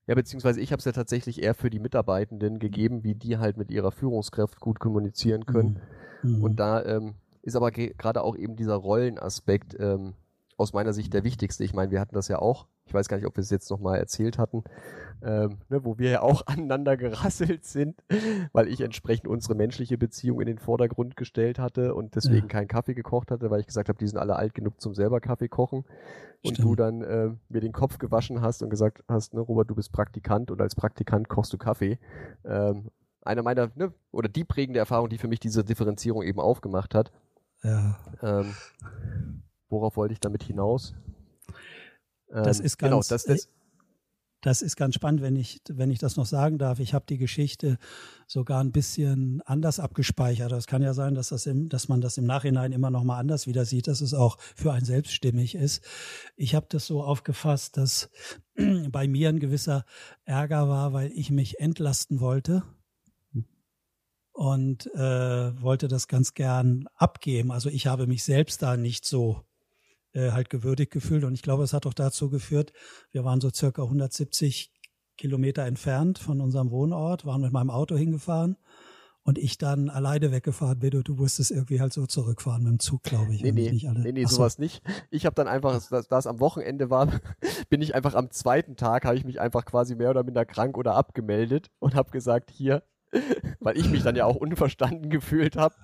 Ja, beziehungsweise ich habe es ja tatsächlich eher für die Mitarbeitenden gegeben, wie die halt mit ihrer Führungskraft gut kommunizieren können. Mhm. Und da ähm, ist aber gerade auch eben dieser Rollenaspekt ähm, aus meiner Sicht der wichtigste. Ich meine, wir hatten das ja auch ich weiß gar nicht, ob wir es jetzt nochmal erzählt hatten, ähm, ne, wo wir ja auch *laughs* aneinander gerasselt sind, weil ich entsprechend unsere menschliche Beziehung in den Vordergrund gestellt hatte und deswegen ja. keinen Kaffee gekocht hatte, weil ich gesagt habe, die sind alle alt genug zum selber Kaffee kochen. Und Stimmt. du dann äh, mir den Kopf gewaschen hast und gesagt hast, ne, Robert, du bist Praktikant und als Praktikant kochst du Kaffee. Ähm, einer meiner, ne, oder die prägende Erfahrung, die für mich diese Differenzierung eben aufgemacht hat. Ja. Ähm, worauf wollte ich damit hinaus? Das ähm, ist genau, ganz, genau, das, das, das ist ganz spannend, wenn ich, wenn ich das noch sagen darf. Ich habe die Geschichte sogar ein bisschen anders abgespeichert. Es kann ja sein, dass, das im, dass man das im Nachhinein immer noch mal anders wieder sieht, dass es auch für einen selbststimmig ist. Ich habe das so aufgefasst, dass *clears throat* bei mir ein gewisser Ärger war, weil ich mich entlasten wollte und äh, wollte das ganz gern abgeben. Also ich habe mich selbst da nicht so äh, halt gewürdigt gefühlt. Und ich glaube, es hat auch dazu geführt, wir waren so circa 170 Kilometer entfernt von unserem Wohnort, waren mit meinem Auto hingefahren und ich dann alleine weggefahren bin und du musstest irgendwie halt so zurückfahren mit dem Zug, glaube ich. Nee, nee, nicht alle... nee, nee sowas nicht. Ich habe dann einfach, da es am Wochenende war, *laughs* bin ich einfach am zweiten Tag, habe ich mich einfach quasi mehr oder minder krank oder abgemeldet und habe gesagt, hier, weil ich mich dann ja auch unverstanden gefühlt habe,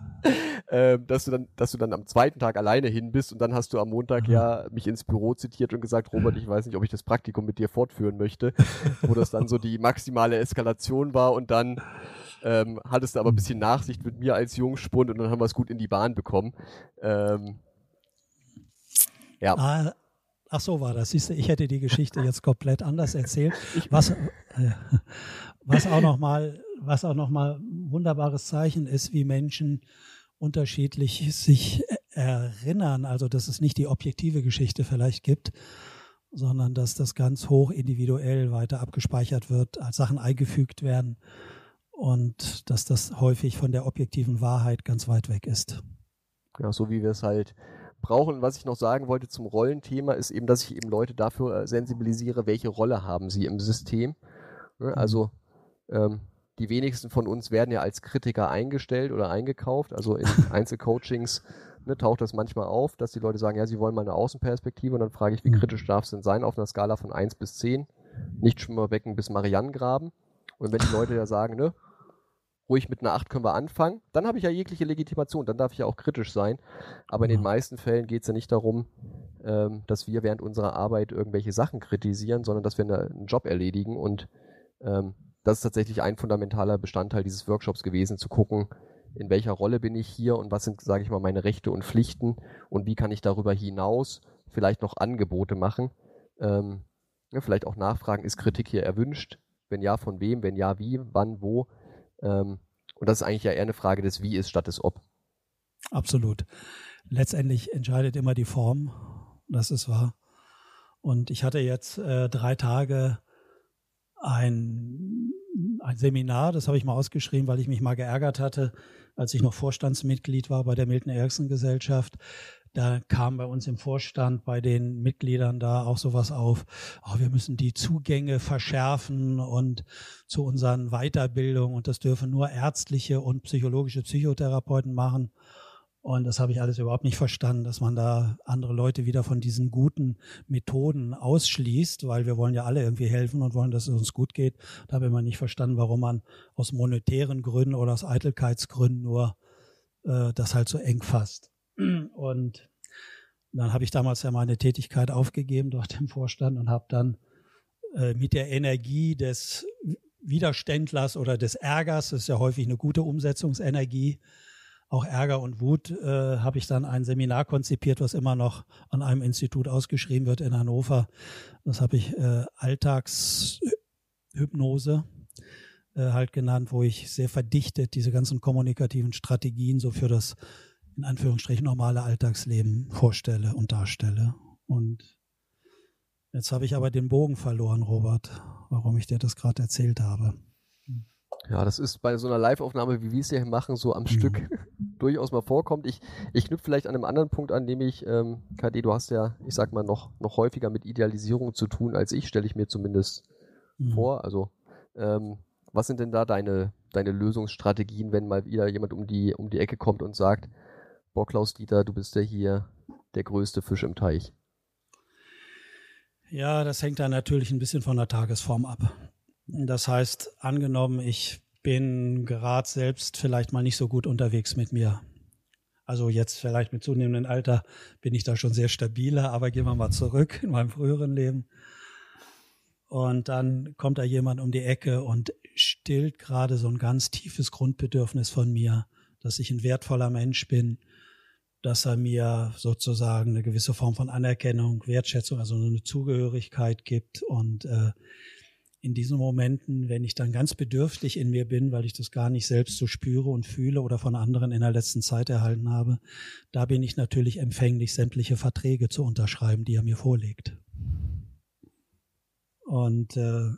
äh, dass du dann, dass du dann am zweiten Tag alleine hin bist und dann hast du am Montag mhm. ja mich ins Büro zitiert und gesagt, Robert, ich weiß nicht, ob ich das Praktikum mit dir fortführen möchte, *laughs* wo das dann so die maximale Eskalation war und dann ähm, hattest du aber ein bisschen Nachsicht mit mir als Jungspund und dann haben wir es gut in die Bahn bekommen. Ähm, ja. Ah, ach so war das. Siehst du, ich hätte die Geschichte jetzt komplett anders erzählt. *laughs* Was, äh, was auch nochmal was auch nochmal ein wunderbares Zeichen ist, wie Menschen unterschiedlich sich erinnern. Also, dass es nicht die objektive Geschichte vielleicht gibt, sondern dass das ganz hoch individuell weiter abgespeichert wird, als Sachen eingefügt werden und dass das häufig von der objektiven Wahrheit ganz weit weg ist. Ja, so wie wir es halt brauchen. Was ich noch sagen wollte zum Rollenthema ist eben, dass ich eben Leute dafür äh, sensibilisiere, welche Rolle haben sie im System. Ne, also ähm, die wenigsten von uns werden ja als Kritiker eingestellt oder eingekauft. Also in *laughs* Einzelcoachings ne, taucht das manchmal auf, dass die Leute sagen, ja, sie wollen mal eine Außenperspektive und dann frage ich, wie mhm. kritisch darf es denn sein auf einer Skala von 1 bis 10? Nicht Schwimmerbecken bis Marianengraben. Und wenn die Leute ja sagen, ne, ruhig mit einer 8 können wir anfangen, dann habe ich ja jegliche Legitimation, dann darf ich ja auch kritisch sein. Aber in den meisten Fällen geht es ja nicht darum, ähm, dass wir während unserer Arbeit irgendwelche Sachen kritisieren, sondern dass wir eine, einen Job erledigen und ähm, das ist tatsächlich ein fundamentaler Bestandteil dieses Workshops gewesen, zu gucken, in welcher Rolle bin ich hier und was sind, sage ich mal, meine Rechte und Pflichten und wie kann ich darüber hinaus vielleicht noch Angebote machen. Ähm, ja, vielleicht auch nachfragen, ist Kritik hier erwünscht? Wenn ja, von wem? Wenn ja, wie? Wann? Wo? Ähm, und das ist eigentlich ja eher eine Frage des Wie ist statt des Ob. Absolut. Letztendlich entscheidet immer die Form. Das ist wahr. Und ich hatte jetzt äh, drei Tage ein, ein Seminar, das habe ich mal ausgeschrieben, weil ich mich mal geärgert hatte, als ich noch Vorstandsmitglied war bei der Milton Erickson Gesellschaft. Da kam bei uns im Vorstand bei den Mitgliedern da auch sowas auf, oh, wir müssen die Zugänge verschärfen und zu unseren Weiterbildungen und das dürfen nur ärztliche und psychologische Psychotherapeuten machen. Und das habe ich alles überhaupt nicht verstanden, dass man da andere Leute wieder von diesen guten Methoden ausschließt, weil wir wollen ja alle irgendwie helfen und wollen, dass es uns gut geht. Da habe ich immer nicht verstanden, warum man aus monetären Gründen oder aus Eitelkeitsgründen nur äh, das halt so eng fasst. Und dann habe ich damals ja meine Tätigkeit aufgegeben dort im Vorstand und habe dann äh, mit der Energie des Widerständlers oder des Ärgers, das ist ja häufig eine gute Umsetzungsenergie, auch Ärger und Wut, äh, habe ich dann ein Seminar konzipiert, was immer noch an einem Institut ausgeschrieben wird in Hannover. Das habe ich äh, Alltagshypnose äh, halt genannt, wo ich sehr verdichtet diese ganzen kommunikativen Strategien so für das in Anführungsstrichen normale Alltagsleben vorstelle und darstelle. Und jetzt habe ich aber den Bogen verloren, Robert, warum ich dir das gerade erzählt habe. Ja, das ist bei so einer Live-Aufnahme, wie wir es hier machen, so am mhm. Stück *laughs* durchaus mal vorkommt. Ich, ich knüpfe vielleicht an einem anderen Punkt an, nämlich, ähm, KD, du hast ja, ich sag mal, noch, noch häufiger mit Idealisierung zu tun als ich, stelle ich mir zumindest mhm. vor. Also, ähm, was sind denn da deine, deine Lösungsstrategien, wenn mal wieder jemand um die, um die Ecke kommt und sagt, boah, Klaus Dieter, du bist ja hier der größte Fisch im Teich? Ja, das hängt da natürlich ein bisschen von der Tagesform ab. Das heißt, angenommen, ich bin gerade selbst vielleicht mal nicht so gut unterwegs mit mir. Also jetzt vielleicht mit zunehmendem Alter bin ich da schon sehr stabiler, aber gehen wir mal zurück in meinem früheren Leben. Und dann kommt da jemand um die Ecke und stillt gerade so ein ganz tiefes Grundbedürfnis von mir, dass ich ein wertvoller Mensch bin, dass er mir sozusagen eine gewisse Form von Anerkennung, Wertschätzung, also eine Zugehörigkeit gibt und äh, in diesen Momenten, wenn ich dann ganz bedürftig in mir bin, weil ich das gar nicht selbst so spüre und fühle oder von anderen in der letzten Zeit erhalten habe, da bin ich natürlich empfänglich, sämtliche Verträge zu unterschreiben, die er mir vorlegt. Und äh,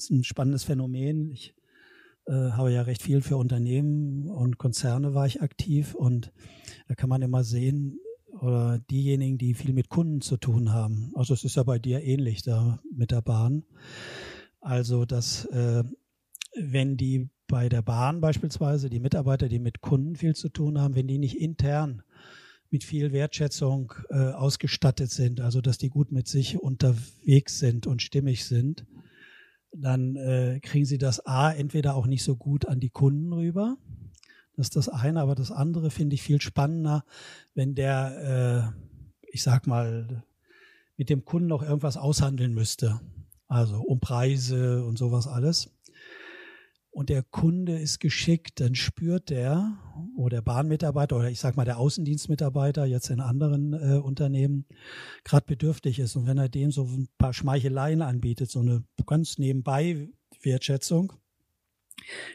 ist ein spannendes Phänomen. Ich äh, habe ja recht viel für Unternehmen und Konzerne war ich aktiv und da kann man immer sehen, oder diejenigen, die viel mit Kunden zu tun haben. Also es ist ja bei dir ähnlich da mit der Bahn. Also dass äh, wenn die bei der Bahn beispielsweise, die Mitarbeiter, die mit Kunden viel zu tun haben, wenn die nicht intern mit viel Wertschätzung äh, ausgestattet sind, also dass die gut mit sich unterwegs sind und stimmig sind, dann äh, kriegen sie das A entweder auch nicht so gut an die Kunden rüber. Das ist das eine, aber das andere finde ich viel spannender, wenn der, äh, ich sag mal, mit dem Kunden noch irgendwas aushandeln müsste. Also um Preise und sowas alles und der Kunde ist geschickt, dann spürt der, wo der Bahnmitarbeiter oder ich sag mal der Außendienstmitarbeiter jetzt in anderen äh, Unternehmen gerade bedürftig ist. Und wenn er dem so ein paar Schmeicheleien anbietet, so eine ganz nebenbei Wertschätzung,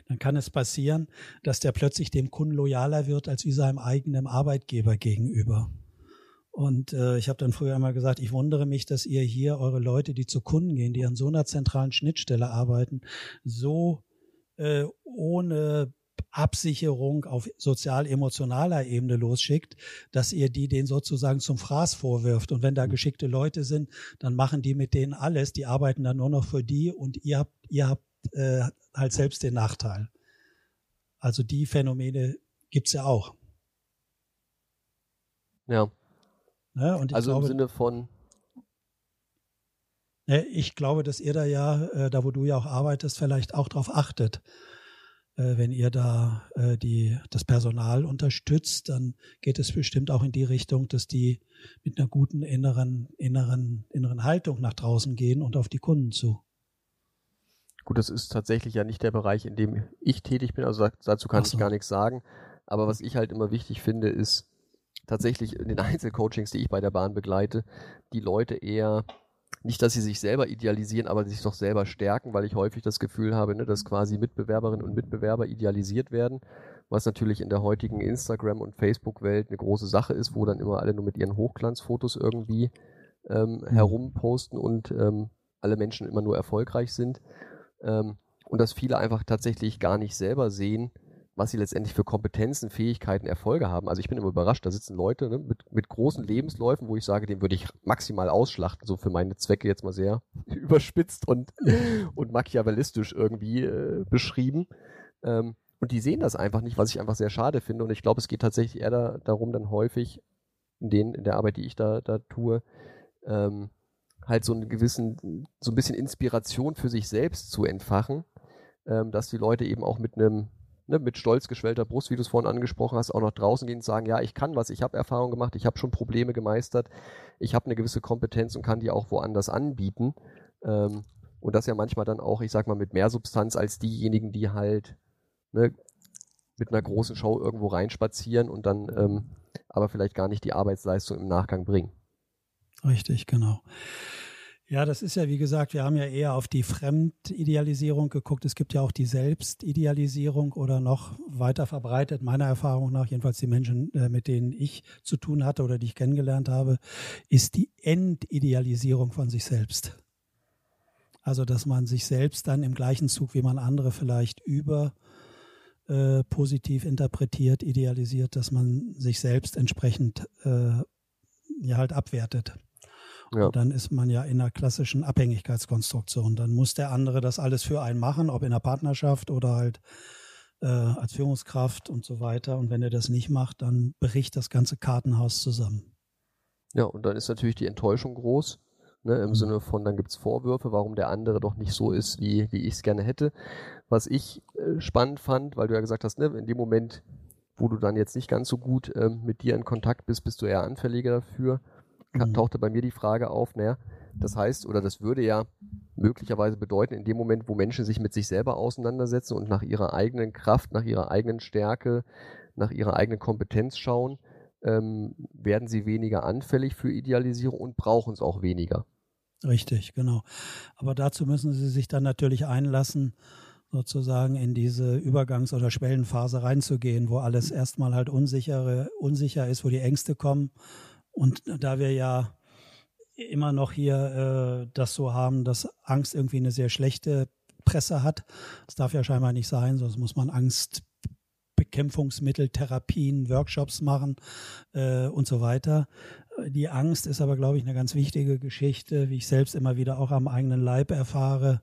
dann kann es passieren, dass der plötzlich dem Kunden loyaler wird als wie seinem eigenen Arbeitgeber gegenüber. Und äh, ich habe dann früher einmal gesagt, ich wundere mich, dass ihr hier eure Leute, die zu Kunden gehen, die an so einer zentralen Schnittstelle arbeiten, so äh, ohne Absicherung auf sozial-emotionaler Ebene losschickt, dass ihr die den sozusagen zum Fraß vorwirft. Und wenn da geschickte Leute sind, dann machen die mit denen alles, die arbeiten dann nur noch für die und ihr habt, ihr habt äh, halt selbst den Nachteil. Also die Phänomene gibt's ja auch. Ja. ne, also glaube, im Sinne von ich glaube, dass ihr da ja, äh, da wo du ja auch arbeitest, vielleicht auch darauf achtet. Äh, wenn ihr da äh, die, das Personal unterstützt, dann geht es bestimmt auch in die Richtung, dass die mit einer guten inneren, inneren, inneren Haltung nach draußen gehen und auf die Kunden zu. Gut, das ist tatsächlich ja nicht der Bereich, in dem ich tätig bin, also dazu kann so. ich gar nichts sagen. Aber was ich halt immer wichtig finde, ist tatsächlich in den *laughs* Einzelcoachings, die ich bei der Bahn begleite, die Leute eher nicht, dass sie sich selber idealisieren, aber sich doch selber stärken, weil ich häufig das Gefühl habe, ne, dass quasi Mitbewerberinnen und Mitbewerber idealisiert werden, was natürlich in der heutigen Instagram- und Facebook-Welt eine große Sache ist, wo dann immer alle nur mit ihren Hochglanzfotos irgendwie ähm, mhm. herumposten und ähm, alle Menschen immer nur erfolgreich sind. Ähm, und dass viele einfach tatsächlich gar nicht selber sehen, was sie letztendlich für Kompetenzen, Fähigkeiten, Erfolge haben. Also ich bin immer überrascht, da sitzen Leute ne, mit, mit großen Lebensläufen, wo ich sage, den würde ich maximal ausschlachten, so für meine Zwecke jetzt mal sehr *laughs* überspitzt und, *laughs* und machiavellistisch irgendwie äh, beschrieben. Ähm, und die sehen das einfach nicht, was ich einfach sehr schade finde. Und ich glaube, es geht tatsächlich eher da, darum, dann häufig in, den, in der Arbeit, die ich da, da tue, ähm, halt so einen gewissen, so ein bisschen Inspiration für sich selbst zu entfachen, ähm, dass die Leute eben auch mit einem ne, mit stolz geschwellter Brust, wie du es vorhin angesprochen hast, auch noch draußen gehen und sagen, ja, ich kann was, ich habe Erfahrung gemacht, ich habe schon Probleme gemeistert, ich habe eine gewisse Kompetenz und kann die auch woanders anbieten. Ähm, und das ja manchmal dann auch, ich sag mal, mit mehr Substanz als diejenigen, die halt ne, mit einer großen Show irgendwo reinspazieren und dann ähm, aber vielleicht gar nicht die Arbeitsleistung im Nachgang bringen. Richtig, genau. Ja, das ist ja, wie gesagt, wir haben ja eher auf die Fremdidealisierung geguckt. Es gibt ja auch die Selbstidealisierung oder noch weiter verbreitet, meiner Erfahrung nach, jedenfalls die Menschen, äh, mit denen ich zu tun hatte oder die ich kennengelernt habe, ist die Entidealisierung von sich selbst. Also, dass man sich selbst dann im gleichen Zug, wie man andere vielleicht über äh, positiv interpretiert, idealisiert, dass man sich selbst entsprechend äh, ja halt abwertet. Ja. Dann ist man ja in einer klassischen Abhängigkeitskonstruktion. Dann muss der andere das alles für einen machen, ob in einer Partnerschaft oder halt äh, als Führungskraft und so weiter. Und wenn er das nicht macht, dann bricht das ganze Kartenhaus zusammen. Ja, und dann ist natürlich die Enttäuschung groß. Ne, Im mhm. Sinne von, dann gibt es Vorwürfe, warum der andere doch nicht so ist, wie, wie ich es gerne hätte. Was ich äh, spannend fand, weil du ja gesagt hast, ne, in dem Moment, wo du dann jetzt nicht ganz so gut ähm, mit dir in Kontakt bist, bist du eher anfälliger dafür mhm. tauchte bei mir die Frage auf, naja, das heißt, oder das würde ja möglicherweise bedeuten, in dem Moment, wo Menschen sich mit sich selber auseinandersetzen und nach ihrer eigenen Kraft, nach ihrer eigenen Stärke, nach ihrer eigenen Kompetenz schauen, ähm, werden sie weniger anfällig für Idealisierung und brauchen es auch weniger. Richtig, genau. Aber dazu müssen sie sich dann natürlich einlassen, sozusagen in diese Übergangs- oder Schwellenphase reinzugehen, wo alles erstmal halt unsichere, unsicher ist, wo die Ängste kommen und da wir ja immer noch hier äh, das so haben, dass Angst irgendwie eine sehr schlechte Presse hat, das darf ja scheinbar nicht sein, sonst muss man Angstbekämpfungsmittel, Therapien, Workshops machen äh, und so weiter. Die Angst ist aber, glaube ich, eine ganz wichtige Geschichte, wie ich selbst immer wieder auch am eigenen Leib erfahre.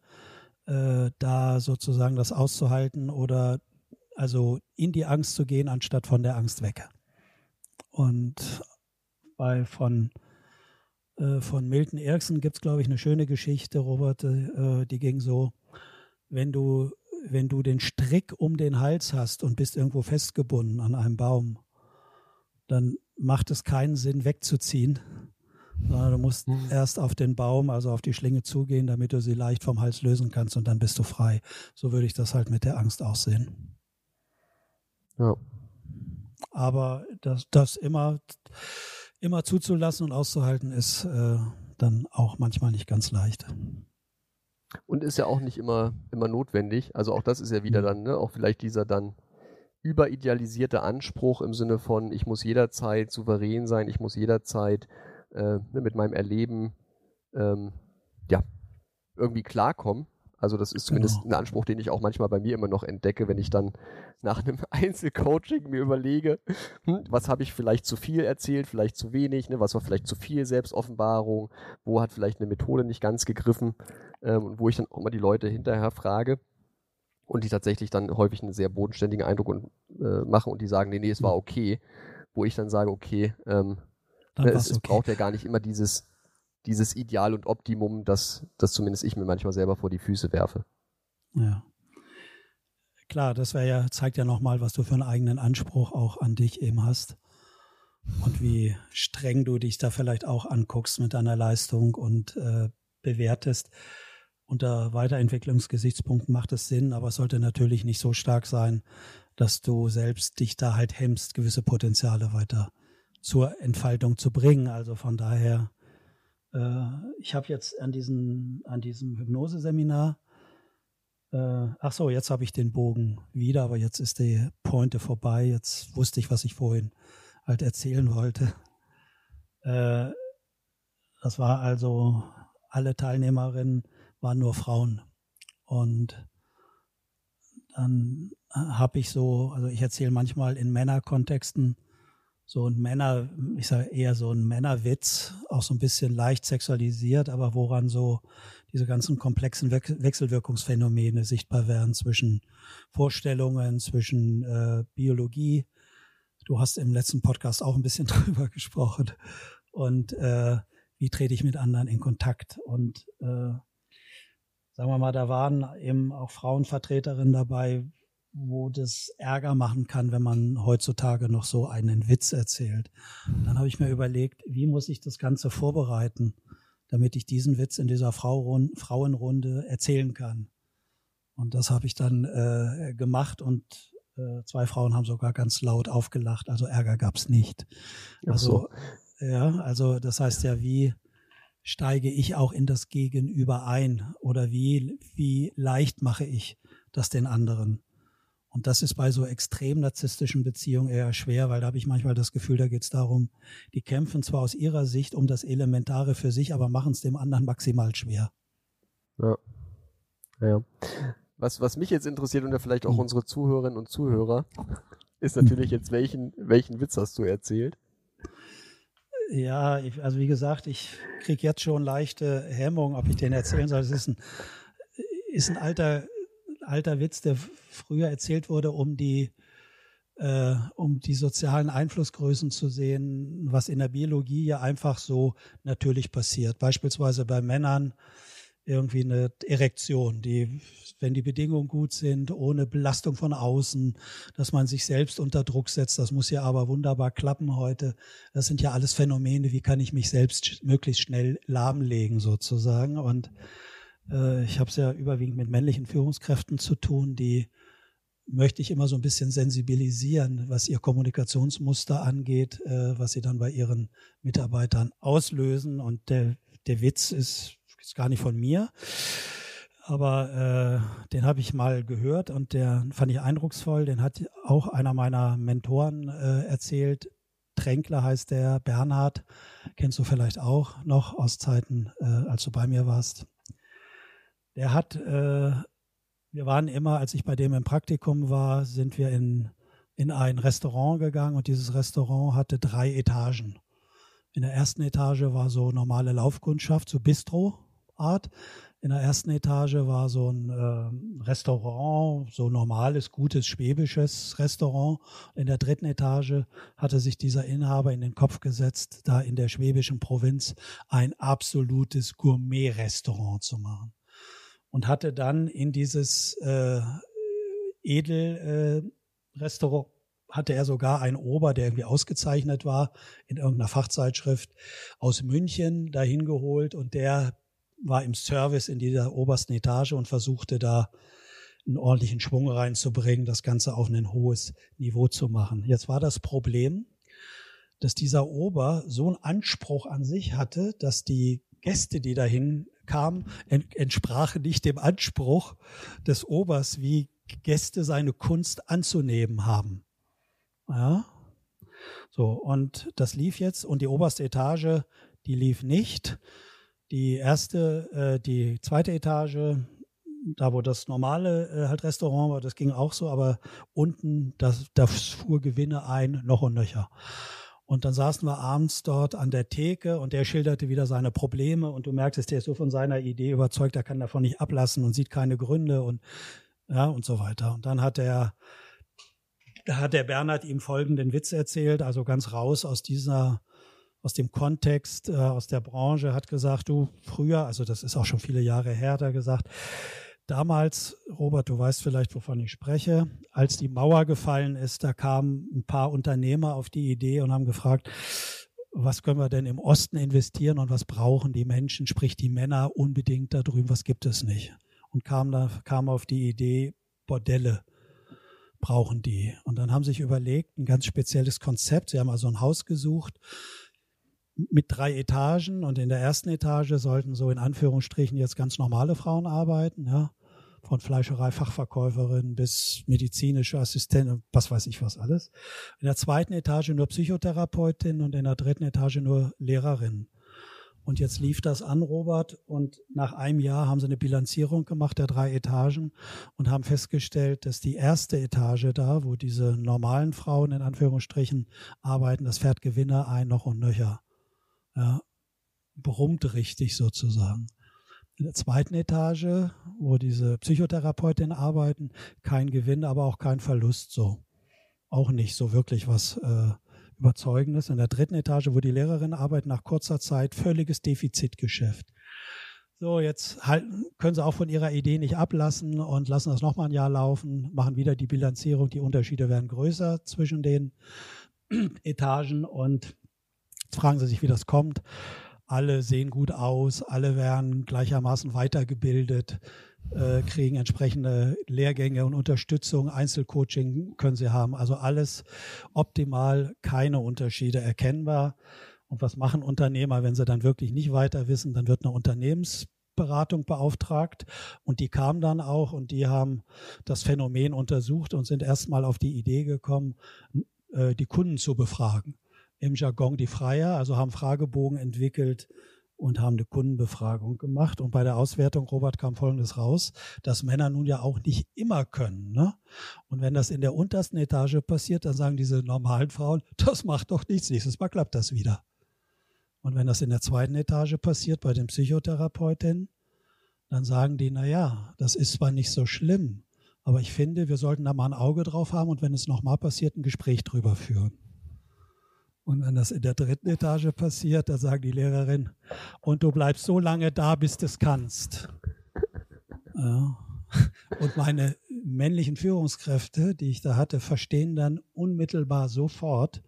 äh, da sozusagen das auszuhalten oder also in die Angst zu gehen, anstatt von der Angst weg. Und bei von, äh, von Milton Erickson gibt es, glaube ich, eine schöne Geschichte, Robert, äh, die ging so, wenn du, wenn du den Strick um den Hals hast und bist irgendwo festgebunden an einem Baum, dann macht es keinen Sinn, wegzuziehen, sondern du musst mhm. erst auf den Baum, also auf die Schlinge zugehen, damit du sie leicht vom Hals lösen kannst und dann bist du frei. So würde ich das halt mit der Angst aussehen. Ja. Aber das, das immer, immer zuzulassen und auszuhalten, ist äh, dann auch manchmal nicht ganz leicht. Und ist ja auch nicht immer, immer notwendig. Also auch das ist ja wieder mhm. dann, ne, auch vielleicht dieser dann überidealisierte Anspruch im Sinne von, ich muss jederzeit souverän sein, ich muss jederzeit äh, mit meinem Erleben ähm, ja, irgendwie klarkommen. Also das ist zumindest genau. ein Anspruch, den ich auch manchmal bei mir immer noch entdecke, wenn ich dann nach einem *laughs* Einzelcoaching mir überlege, hm, was habe ich vielleicht zu viel erzählt, vielleicht zu wenig, ne, was war vielleicht zu viel Selbstoffenbarung, wo hat vielleicht eine Methode nicht ganz gegriffen ähm, und wo ich dann auch mal die Leute hinterher frage und die tatsächlich dann häufig einen sehr bodenständigen Eindruck und, äh, machen und die sagen, nee, nee, es war hm. okay, wo ich dann sage, okay, ähm, ne, es, es okay. braucht ja gar nicht immer dieses dieses Ideal und Optimum, das, das zumindest ich mir manchmal selber vor die Füße werfe. Ja. Klar, das wäre ja, zeigt ja nochmal, was du für einen eigenen Anspruch auch an dich eben hast. Und wie streng du dich da vielleicht auch anguckst mit deiner Leistung und äh, bewertest. Unter Weiterentwicklungsgesichtspunkten macht es Sinn, aber es sollte natürlich nicht so stark sein, dass du selbst dich da halt hemmst, gewisse Potenziale weiter zur Entfaltung zu bringen. Also von daher ich habe jetzt an, diesen, an diesem Hypnoseseminar, äh, ach so, jetzt habe ich den Bogen wieder, aber jetzt ist die Pointe vorbei. Jetzt wusste ich, was ich vorhin halt erzählen wollte. Äh, das war also, alle Teilnehmerinnen waren nur Frauen. Und dann habe ich so, also ich erzähle manchmal in Männerkontexten so ein Männer, ich sage eher so ein Männerwitz, auch so ein bisschen leicht sexualisiert, aber woran so diese ganzen komplexen We Wechselwirkungsphänomene sichtbar werden zwischen Vorstellungen, zwischen äh, Biologie. Du hast im letzten Podcast auch ein bisschen *laughs* drüber gesprochen. Und äh, wie trete ich mit anderen in Kontakt? Und äh, sagen wir mal, da waren eben auch Frauenvertreterinnen dabei, wo das Ärger machen kann, wenn man heutzutage noch so einen Witz erzählt. Dann habe ich mir überlegt, wie muss ich das Ganze vorbereiten, damit ich diesen Witz in dieser Frauenrunde erzählen kann. Und das habe ich dann äh, gemacht und äh, zwei Frauen haben sogar ganz laut aufgelacht, also Ärger gab es nicht. Also, so. ja, also das heißt ja, wie steige ich auch in das Gegenüber ein oder wie, wie leicht mache ich das den anderen? Und das ist bei so extrem narzisstischen Beziehungen eher schwer, weil da habe ich manchmal das Gefühl, da geht es darum, die kämpfen zwar aus ihrer Sicht um das Elementare für sich, aber machen es dem anderen maximal schwer. Ja. ja. Was, was mich jetzt interessiert und ja vielleicht auch hm. unsere Zuhörerinnen und Zuhörer, ist natürlich jetzt, welchen, welchen Witz hast du erzählt? Ja, ich, also wie gesagt, ich kriege jetzt schon leichte Hemmung, ob ich den erzählen soll. Es ist ein, ist ein alter alter Witz, der früher erzählt wurde, um die, äh, um die sozialen Einflussgrößen zu sehen, was in der Biologie ja einfach so natürlich passiert. Beispielsweise bei Männern irgendwie eine Erektion, die, wenn die Bedingungen gut sind, ohne Belastung von außen, dass man sich selbst unter Druck setzt, das muss ja aber wunderbar klappen heute. Das sind ja alles Phänomene, wie kann ich mich selbst möglichst schnell lahmlegen sozusagen und äh, ich habe es ja überwiegend mit männlichen Führungskräften zu tun, die möchte ich immer so ein bisschen sensibilisieren, was ihr Kommunikationsmuster angeht, äh, was sie dann bei ihren Mitarbeitern auslösen. Und der, der Witz ist, ist gar nicht von mir, aber äh, den habe ich mal gehört und der fand ich eindrucksvoll. Den hat auch einer meiner Mentoren äh, erzählt. Tränkler heißt der, Bernhard, kennst du vielleicht auch noch aus Zeiten, äh, als du bei mir warst. Der hat, äh, wir waren immer, als ich bei dem im Praktikum war, sind wir in, in ein Restaurant gegangen und dieses Restaurant hatte drei Etagen. In der ersten Etage war so normale Laufkundschaft, so Bistro-Art. In der ersten Etage war so ein äh, Restaurant, so normales, gutes, schwäbisches Restaurant. In der dritten Etage hatte sich dieser Inhaber in den Kopf gesetzt, da in der schwäbischen Provinz ein absolutes Gourmet-Restaurant zu machen. Und hatte dann in dieses äh, Edel-Restaurant äh, hatte er sogar einen Ober, der irgendwie ausgezeichnet war in irgendeiner Fachzeitschrift aus München dahin geholt und der war im Service in dieser obersten Etage und versuchte da einen ordentlichen Schwung reinzubringen, das Ganze auf ein hohes Niveau zu machen. Jetzt war das Problem, dass dieser Ober so einen Anspruch an sich hatte, dass die Gäste, die dahin kamen, entsprachen nicht dem Anspruch des Obers, wie Gäste seine Kunst anzunehmen haben. Ja. So, und das lief jetzt und die oberste Etage, die lief nicht. Die erste, äh, die zweite Etage, da wo das normale äh, halt Restaurant war, das ging auch so, aber unten, das, das fuhr Gewinne ein, noch und nöcher. Und dann saßen wir abends dort an der Theke und der schilderte wieder seine Probleme und du merktest, der ist so von seiner Idee überzeugt, er kann davon nicht ablassen und sieht keine Gründe und ja und so weiter. Und dann hat er, da hat der Bernhard ihm folgenden Witz erzählt, also ganz raus aus dieser aus dem Kontext, äh, aus der Branche, hat gesagt, du früher, also das ist auch schon viele Jahre her, hat er gesagt, damals, Robert, du weißt vielleicht, wovon ich spreche, als die Mauer gefallen ist, da kamen ein paar Unternehmer auf die Idee und haben gefragt, was können wir denn im Osten investieren und was brauchen die Menschen, sprich die Männer unbedingt da drüben, was gibt es nicht? Und kam da, kam auf die Idee, Bordelle brauchen die. Und dann haben sich überlegt, ein ganz spezielles Konzept. Sie haben also ein Haus gesucht, mit drei Etagen und in der ersten Etage sollten so in Anführungsstrichen jetzt ganz normale Frauen arbeiten, ja, von Fleischerei, Fachverkäuferin bis medizinische Assistentin, was weiß ich was alles. In der zweiten Etage nur Psychotherapeutin und in der dritten Etage nur Lehrerin. Und jetzt lief das an, Robert, und nach einem Jahr haben sie eine Bilanzierung gemacht der drei Etagen und haben festgestellt, dass die erste Etage da, wo diese normalen Frauen in Anführungsstrichen arbeiten, das fährt Gewinner ein noch und nöcher ja, brummt richtig sozusagen. In der zweiten Etage, wo diese Psychotherapeutinnen arbeiten, kein Gewinn, aber auch kein Verlust so. Auch nicht so wirklich was äh, Überzeugendes. In der dritten Etage, wo die Lehrerinnen arbeiten, nach kurzer Zeit völliges Defizitgeschäft. So, jetzt halten, können sie auch von ihrer Idee nicht ablassen und lassen das nochmal ein Jahr laufen, machen wieder die Bilanzierung. Die Unterschiede werden größer zwischen den *clears throat* Etagen und fragen Sie sich, wie das kommt. Alle sehen gut aus, alle werden gleichermaßen weitergebildet, äh, kriegen entsprechende Lehrgänge und Unterstützung, Einzelcoaching können sie haben. Also alles optimal, keine Unterschiede erkennbar. Und was machen Unternehmer, wenn sie dann wirklich nicht weiter wissen? Dann wird eine Unternehmensberatung beauftragt und die kam dann auch und die haben das Phänomen untersucht und sind erstmal auf die Idee gekommen, äh, die Kunden zu befragen im Jargon die Freier, also haben Fragebogen entwickelt und haben eine Kundenbefragung gemacht. Und bei der Auswertung, Robert, kam Folgendes raus, dass Männer nun ja auch nicht immer können. Ne? Und wenn das in der untersten Etage passiert, dann sagen diese normalen Frauen, das macht doch nichts, nächstes Mal klappt das wieder. Und wenn das in der zweiten Etage passiert, bei den Psychotherapeutinnen, dann sagen die, na ja, das ist zwar nicht so schlimm, aber ich finde, wir sollten da mal ein Auge drauf haben und wenn es nochmal passiert, ein Gespräch drüber führen. Und wenn das in der dritten Etage passiert, da sagt die Lehrerin, und du bleibst so lange da, bis du es kannst. Ja. Und meine männlichen Führungskräfte, die ich da hatte, verstehen dann unmittelbar sofort,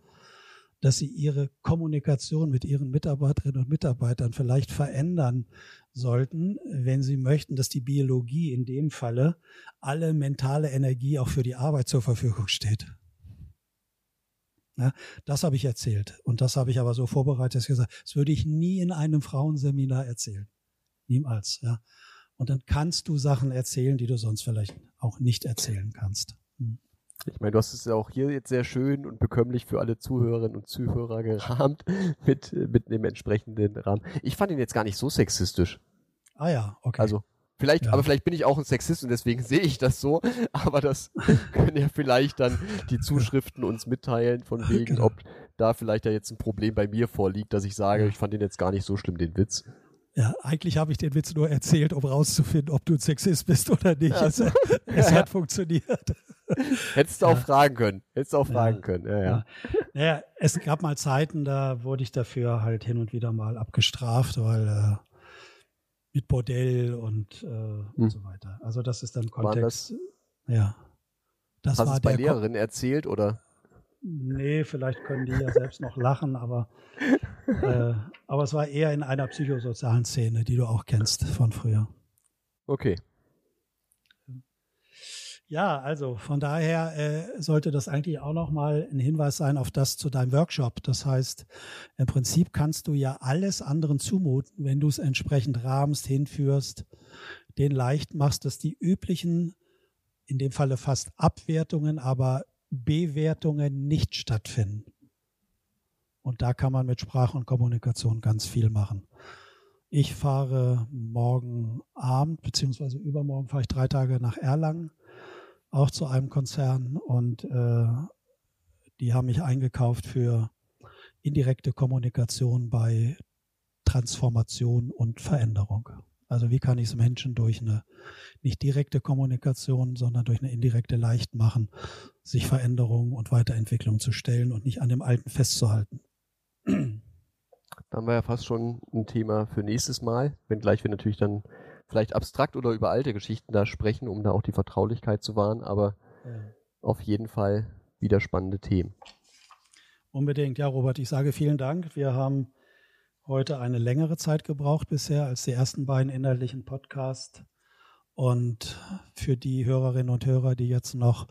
dass sie ihre Kommunikation mit ihren Mitarbeiterinnen und Mitarbeitern vielleicht verändern sollten, wenn sie möchten, dass die Biologie in dem Falle alle mentale Energie auch für die Arbeit zur Verfügung steht. Ja, das habe ich erzählt. Und das habe ich aber so vorbereitet, dass ich gesagt das würde ich nie in einem Frauenseminar erzählen. Niemals. Ja. Und dann kannst du Sachen erzählen, die du sonst vielleicht auch nicht erzählen kannst. Hm. Ich meine, du hast es ja auch hier jetzt sehr schön und bekömmlich für alle Zuhörerinnen und Zuhörer gerahmt mit, mit dem entsprechenden Rahmen. Ich fand ihn jetzt gar nicht so sexistisch. Ah ja, okay. Also Vielleicht, ja. aber vielleicht bin ich auch ein Sexist und deswegen sehe ich das so. *laughs* Aber das *laughs* können ja vielleicht dann die Zuschriften uns mitteilen, von *laughs* wegen, genau. ob da vielleicht ja jetzt ein Problem bei mir vorliegt, dass ich sage, ich fand den jetzt gar nicht so schlimm, den Witz. Ja, eigentlich habe ich den Witz nur erzählt, um rauszufinden, ob du ein Sexist bist oder nicht. Ja. Es, es hat funktioniert. Hättest du auch fragen können. Hättest du auch fragen können. Ja, ja. Naja, es gab mal Zeiten, da wurde ich dafür halt hin und wieder mal abgestraft, weil äh, mit Bordell und, äh, hm. und so weiter. Also das ist dann Kontext. Das, ja. Das Hast war es bei Lehrerin erzählt oder? Nee, vielleicht können die ja selbst noch lachen, aber, äh, aber es war eher in einer psychosozialen Szene, die du auch kennst von früher. Okay. Ja, also von daher äh, sollte das eigentlich auch nochmal ein Hinweis sein auf das zu deinem Workshop. Das heißt, im Prinzip kannst du ja alles anderen zumuten, wenn du es entsprechend rahmst, hinführst, den leicht machst, dass die üblichen, in dem Falle fast Abwertungen, aber Bewertungen nicht stattfinden. Und da kann man mit Sprache und Kommunikation ganz viel machen. Ich fahre morgen Abend, beziehungsweise übermorgen fahre ich drei Tage nach Erlangen, auch zu einem Konzern und äh, die haben mich eingekauft für indirekte Kommunikation bei Transformation und Veränderung. Also wie kann ich es Menschen durch eine nicht direkte Kommunikation, sondern durch eine indirekte leicht machen, sich Veränderungen und Weiterentwicklung zu stellen und nicht an dem Alten festzuhalten. Da haben wir ja fast schon ein Thema für nächstes Mal, wenngleich wir natürlich dann vielleicht abstrakt oder über alte Geschichten da sprechen, um da auch die Vertraulichkeit zu wahren, aber ja. auf jeden Fall wieder spannende Themen. Unbedingt, ja, Robert, ich sage vielen Dank. Wir haben heute eine längere Zeit gebraucht bisher als die ersten beiden inhaltlichen Podcasts. Und für die Hörerinnen und Hörer, die jetzt noch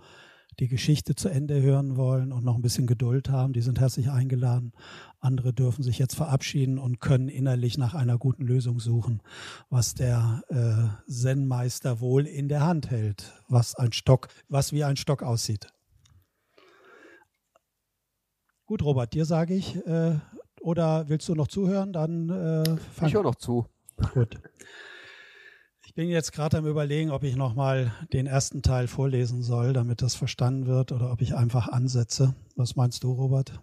die Geschichte zu Ende hören wollen und noch ein bisschen Geduld haben, die sind herzlich eingeladen. Andere dürfen sich jetzt verabschieden und können innerlich nach einer guten Lösung suchen, was der äh, Zen-Meister wohl in der Hand hält, was ein Stock, was wie ein Stock aussieht. Gut, Robert, dir sage ich, äh, oder willst du noch zuhören? Dann äh, fang Ich höre noch zu. Gut. Ich bin jetzt gerade am Überlegen, ob ich nochmal den ersten Teil vorlesen soll, damit das verstanden wird, oder ob ich einfach ansetze. Was meinst du, Robert?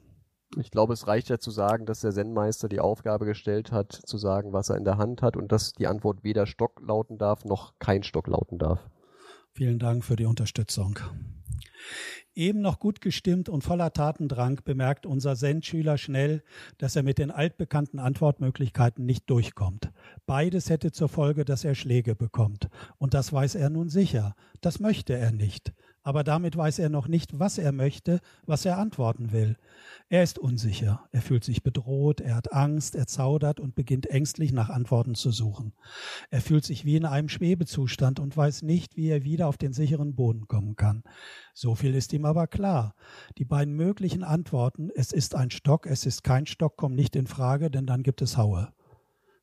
Ich glaube, es reicht ja zu sagen, dass der Zen-Meister die Aufgabe gestellt hat, zu sagen, was er in der Hand hat und dass die Antwort weder Stock lauten darf, noch kein Stock lauten darf. Vielen Dank für die Unterstützung. Eben noch gut gestimmt und voller Tatendrang bemerkt unser Zen-Schüler schnell, dass er mit den altbekannten Antwortmöglichkeiten nicht durchkommt. Beides hätte zur Folge, dass er Schläge bekommt. Und das weiß er nun sicher. Das möchte er nicht aber damit weiß er noch nicht, was er möchte, was er antworten will. Er ist unsicher, er fühlt sich bedroht, er hat Angst, er zaudert und beginnt ängstlich nach Antworten zu suchen. Er fühlt sich wie in einem Schwebezustand und weiß nicht, wie er wieder auf den sicheren Boden kommen kann. So viel ist ihm aber klar. Die beiden möglichen Antworten, es ist ein Stock, es ist kein Stock, kommen nicht in Frage, denn dann gibt es Haue.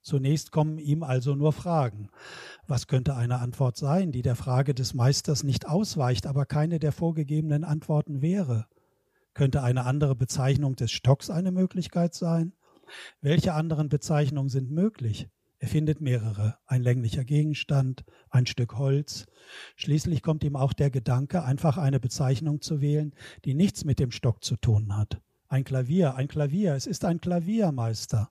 Zunächst kommen ihm also nur Fragen. Was könnte eine Antwort sein, die der Frage des Meisters nicht ausweicht, aber keine der vorgegebenen Antworten wäre? Könnte eine andere Bezeichnung des Stocks eine Möglichkeit sein? Welche anderen Bezeichnungen sind möglich? Er findet mehrere. Ein länglicher Gegenstand, ein Stück Holz. Schließlich kommt ihm auch der Gedanke, einfach eine Bezeichnung zu wählen, die nichts mit dem Stock zu tun hat. Ein Klavier, ein Klavier, es ist ein Klaviermeister.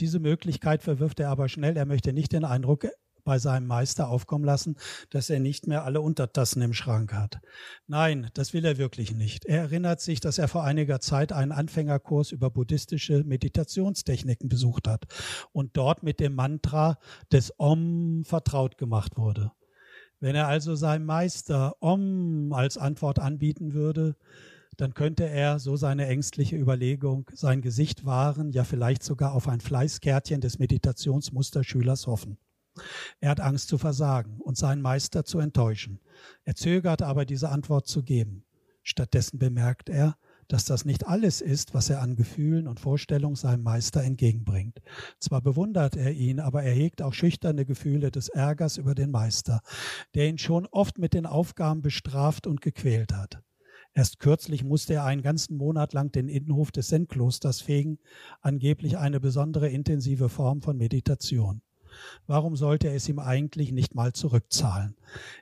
Diese Möglichkeit verwirft er aber schnell. Er möchte nicht den Eindruck bei seinem Meister aufkommen lassen, dass er nicht mehr alle Untertassen im Schrank hat. Nein, das will er wirklich nicht. Er erinnert sich, dass er vor einiger Zeit einen Anfängerkurs über buddhistische Meditationstechniken besucht hat und dort mit dem Mantra des Om vertraut gemacht wurde. Wenn er also seinem Meister Om als Antwort anbieten würde, dann könnte er, so seine ängstliche Überlegung, sein Gesicht wahren, ja vielleicht sogar auf ein Fleißkärtchen des Meditationsmusterschülers hoffen. Er hat Angst zu versagen und seinen Meister zu enttäuschen. Er zögert aber, diese Antwort zu geben. Stattdessen bemerkt er, dass das nicht alles ist, was er an Gefühlen und Vorstellungen seinem Meister entgegenbringt. Zwar bewundert er ihn, aber er hegt auch schüchterne Gefühle des Ärgers über den Meister, der ihn schon oft mit den Aufgaben bestraft und gequält hat. Erst kürzlich musste er einen ganzen Monat lang den Innenhof des Zen-Klosters fegen, angeblich eine besondere intensive Form von Meditation. Warum sollte er es ihm eigentlich nicht mal zurückzahlen?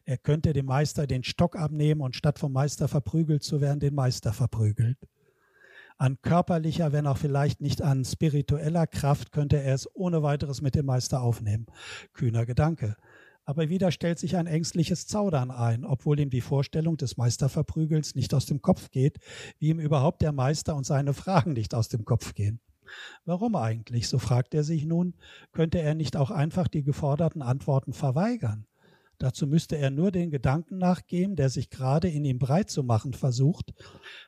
Er könnte dem Meister den Stock abnehmen und statt vom Meister verprügelt zu werden, den Meister verprügelt. An körperlicher, wenn auch vielleicht nicht an spiritueller Kraft könnte er es ohne weiteres mit dem Meister aufnehmen. Kühner Gedanke. Aber wieder stellt sich ein ängstliches Zaudern ein, obwohl ihm die Vorstellung des Meisterverprügels nicht aus dem Kopf geht, wie ihm überhaupt der Meister und seine Fragen nicht aus dem Kopf gehen. Warum eigentlich, so fragt er sich nun, könnte er nicht auch einfach die geforderten Antworten verweigern? Dazu müsste er nur den Gedanken nachgeben, der sich gerade in ihm breit zu machen versucht.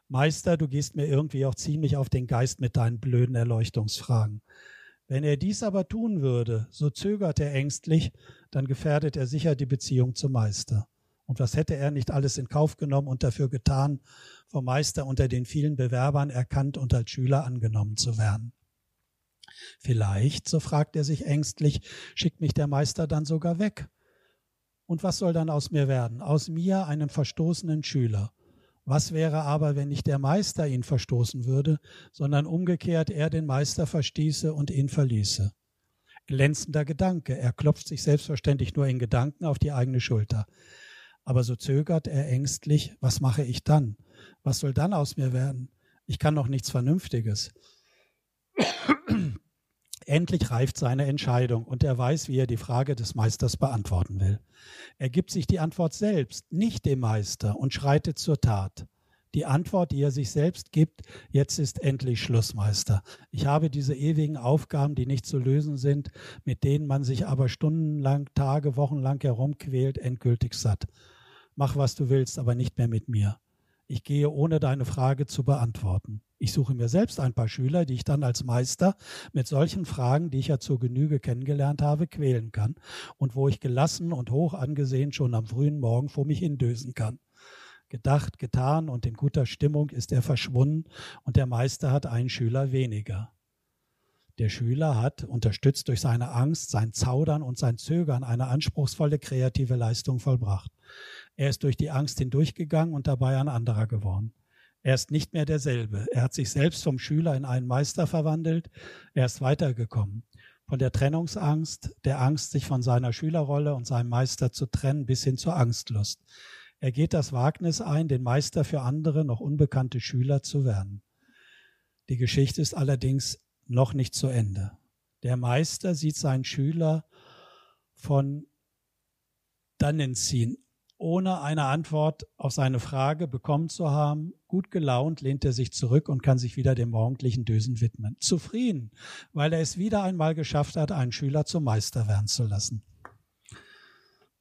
Meister, du gehst mir irgendwie auch ziemlich auf den Geist mit deinen blöden Erleuchtungsfragen. Wenn er dies aber tun würde, so zögert er ängstlich, dann gefährdet er sicher die Beziehung zum Meister. Und was hätte er nicht alles in Kauf genommen und dafür getan, vom Meister unter den vielen Bewerbern erkannt und als Schüler angenommen zu werden? Vielleicht, so fragt er sich ängstlich, schickt mich der Meister dann sogar weg. Und was soll dann aus mir werden? Aus mir, einem verstoßenen Schüler. Was wäre aber, wenn nicht der Meister ihn verstoßen würde, sondern umgekehrt er den Meister verstieße und ihn verließe? Glänzender Gedanke. Er klopft sich selbstverständlich nur in Gedanken auf die eigene Schulter. Aber so zögert er ängstlich, was mache ich dann? Was soll dann aus mir werden? Ich kann noch nichts Vernünftiges. *clears throat* Endlich reift seine Entscheidung und er weiß, wie er die Frage des Meisters beantworten will. Er gibt sich die Antwort selbst, nicht dem Meister, und schreitet zur Tat. Die Antwort, die er sich selbst gibt, jetzt ist endlich Schluss, Meister. Ich habe diese ewigen Aufgaben, die nicht zu lösen sind, mit denen man sich aber stundenlang, Tage, Wochenlang herumquält, endgültig satt. Mach, was du willst, aber nicht mehr mit mir. Ich gehe ohne deine Frage zu beantworten. Ich suche mir selbst ein paar Schüler, die ich dann als Meister mit solchen Fragen, die ich ja zur Genüge kennengelernt habe, quälen kann und wo ich gelassen und hoch angesehen schon am frühen Morgen vor mich hindösen kann. Gedacht, getan und in guter Stimmung ist er verschwunden und der Meister hat einen Schüler weniger. Der Schüler hat, unterstützt durch seine Angst, sein Zaudern und sein Zögern, eine anspruchsvolle kreative Leistung vollbracht. Er ist durch die Angst hindurchgegangen und dabei ein anderer geworden. Er ist nicht mehr derselbe. Er hat sich selbst vom Schüler in einen Meister verwandelt. Er ist weitergekommen. Von der Trennungsangst, der Angst, sich von seiner Schülerrolle und seinem Meister zu trennen, bis hin zur Angstlust. Er geht das Wagnis ein, den Meister für andere, noch unbekannte Schüler zu werden. Die Geschichte ist allerdings noch nicht zu Ende. Der Meister sieht seinen Schüler von dannen ziehen, ohne eine Antwort auf seine Frage bekommen zu haben. Gut gelaunt lehnt er sich zurück und kann sich wieder dem morgendlichen Dösen widmen. Zufrieden, weil er es wieder einmal geschafft hat, einen Schüler zum Meister werden zu lassen.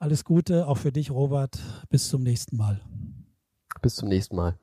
Alles Gute auch für dich, Robert. Bis zum nächsten Mal. Bis zum nächsten Mal.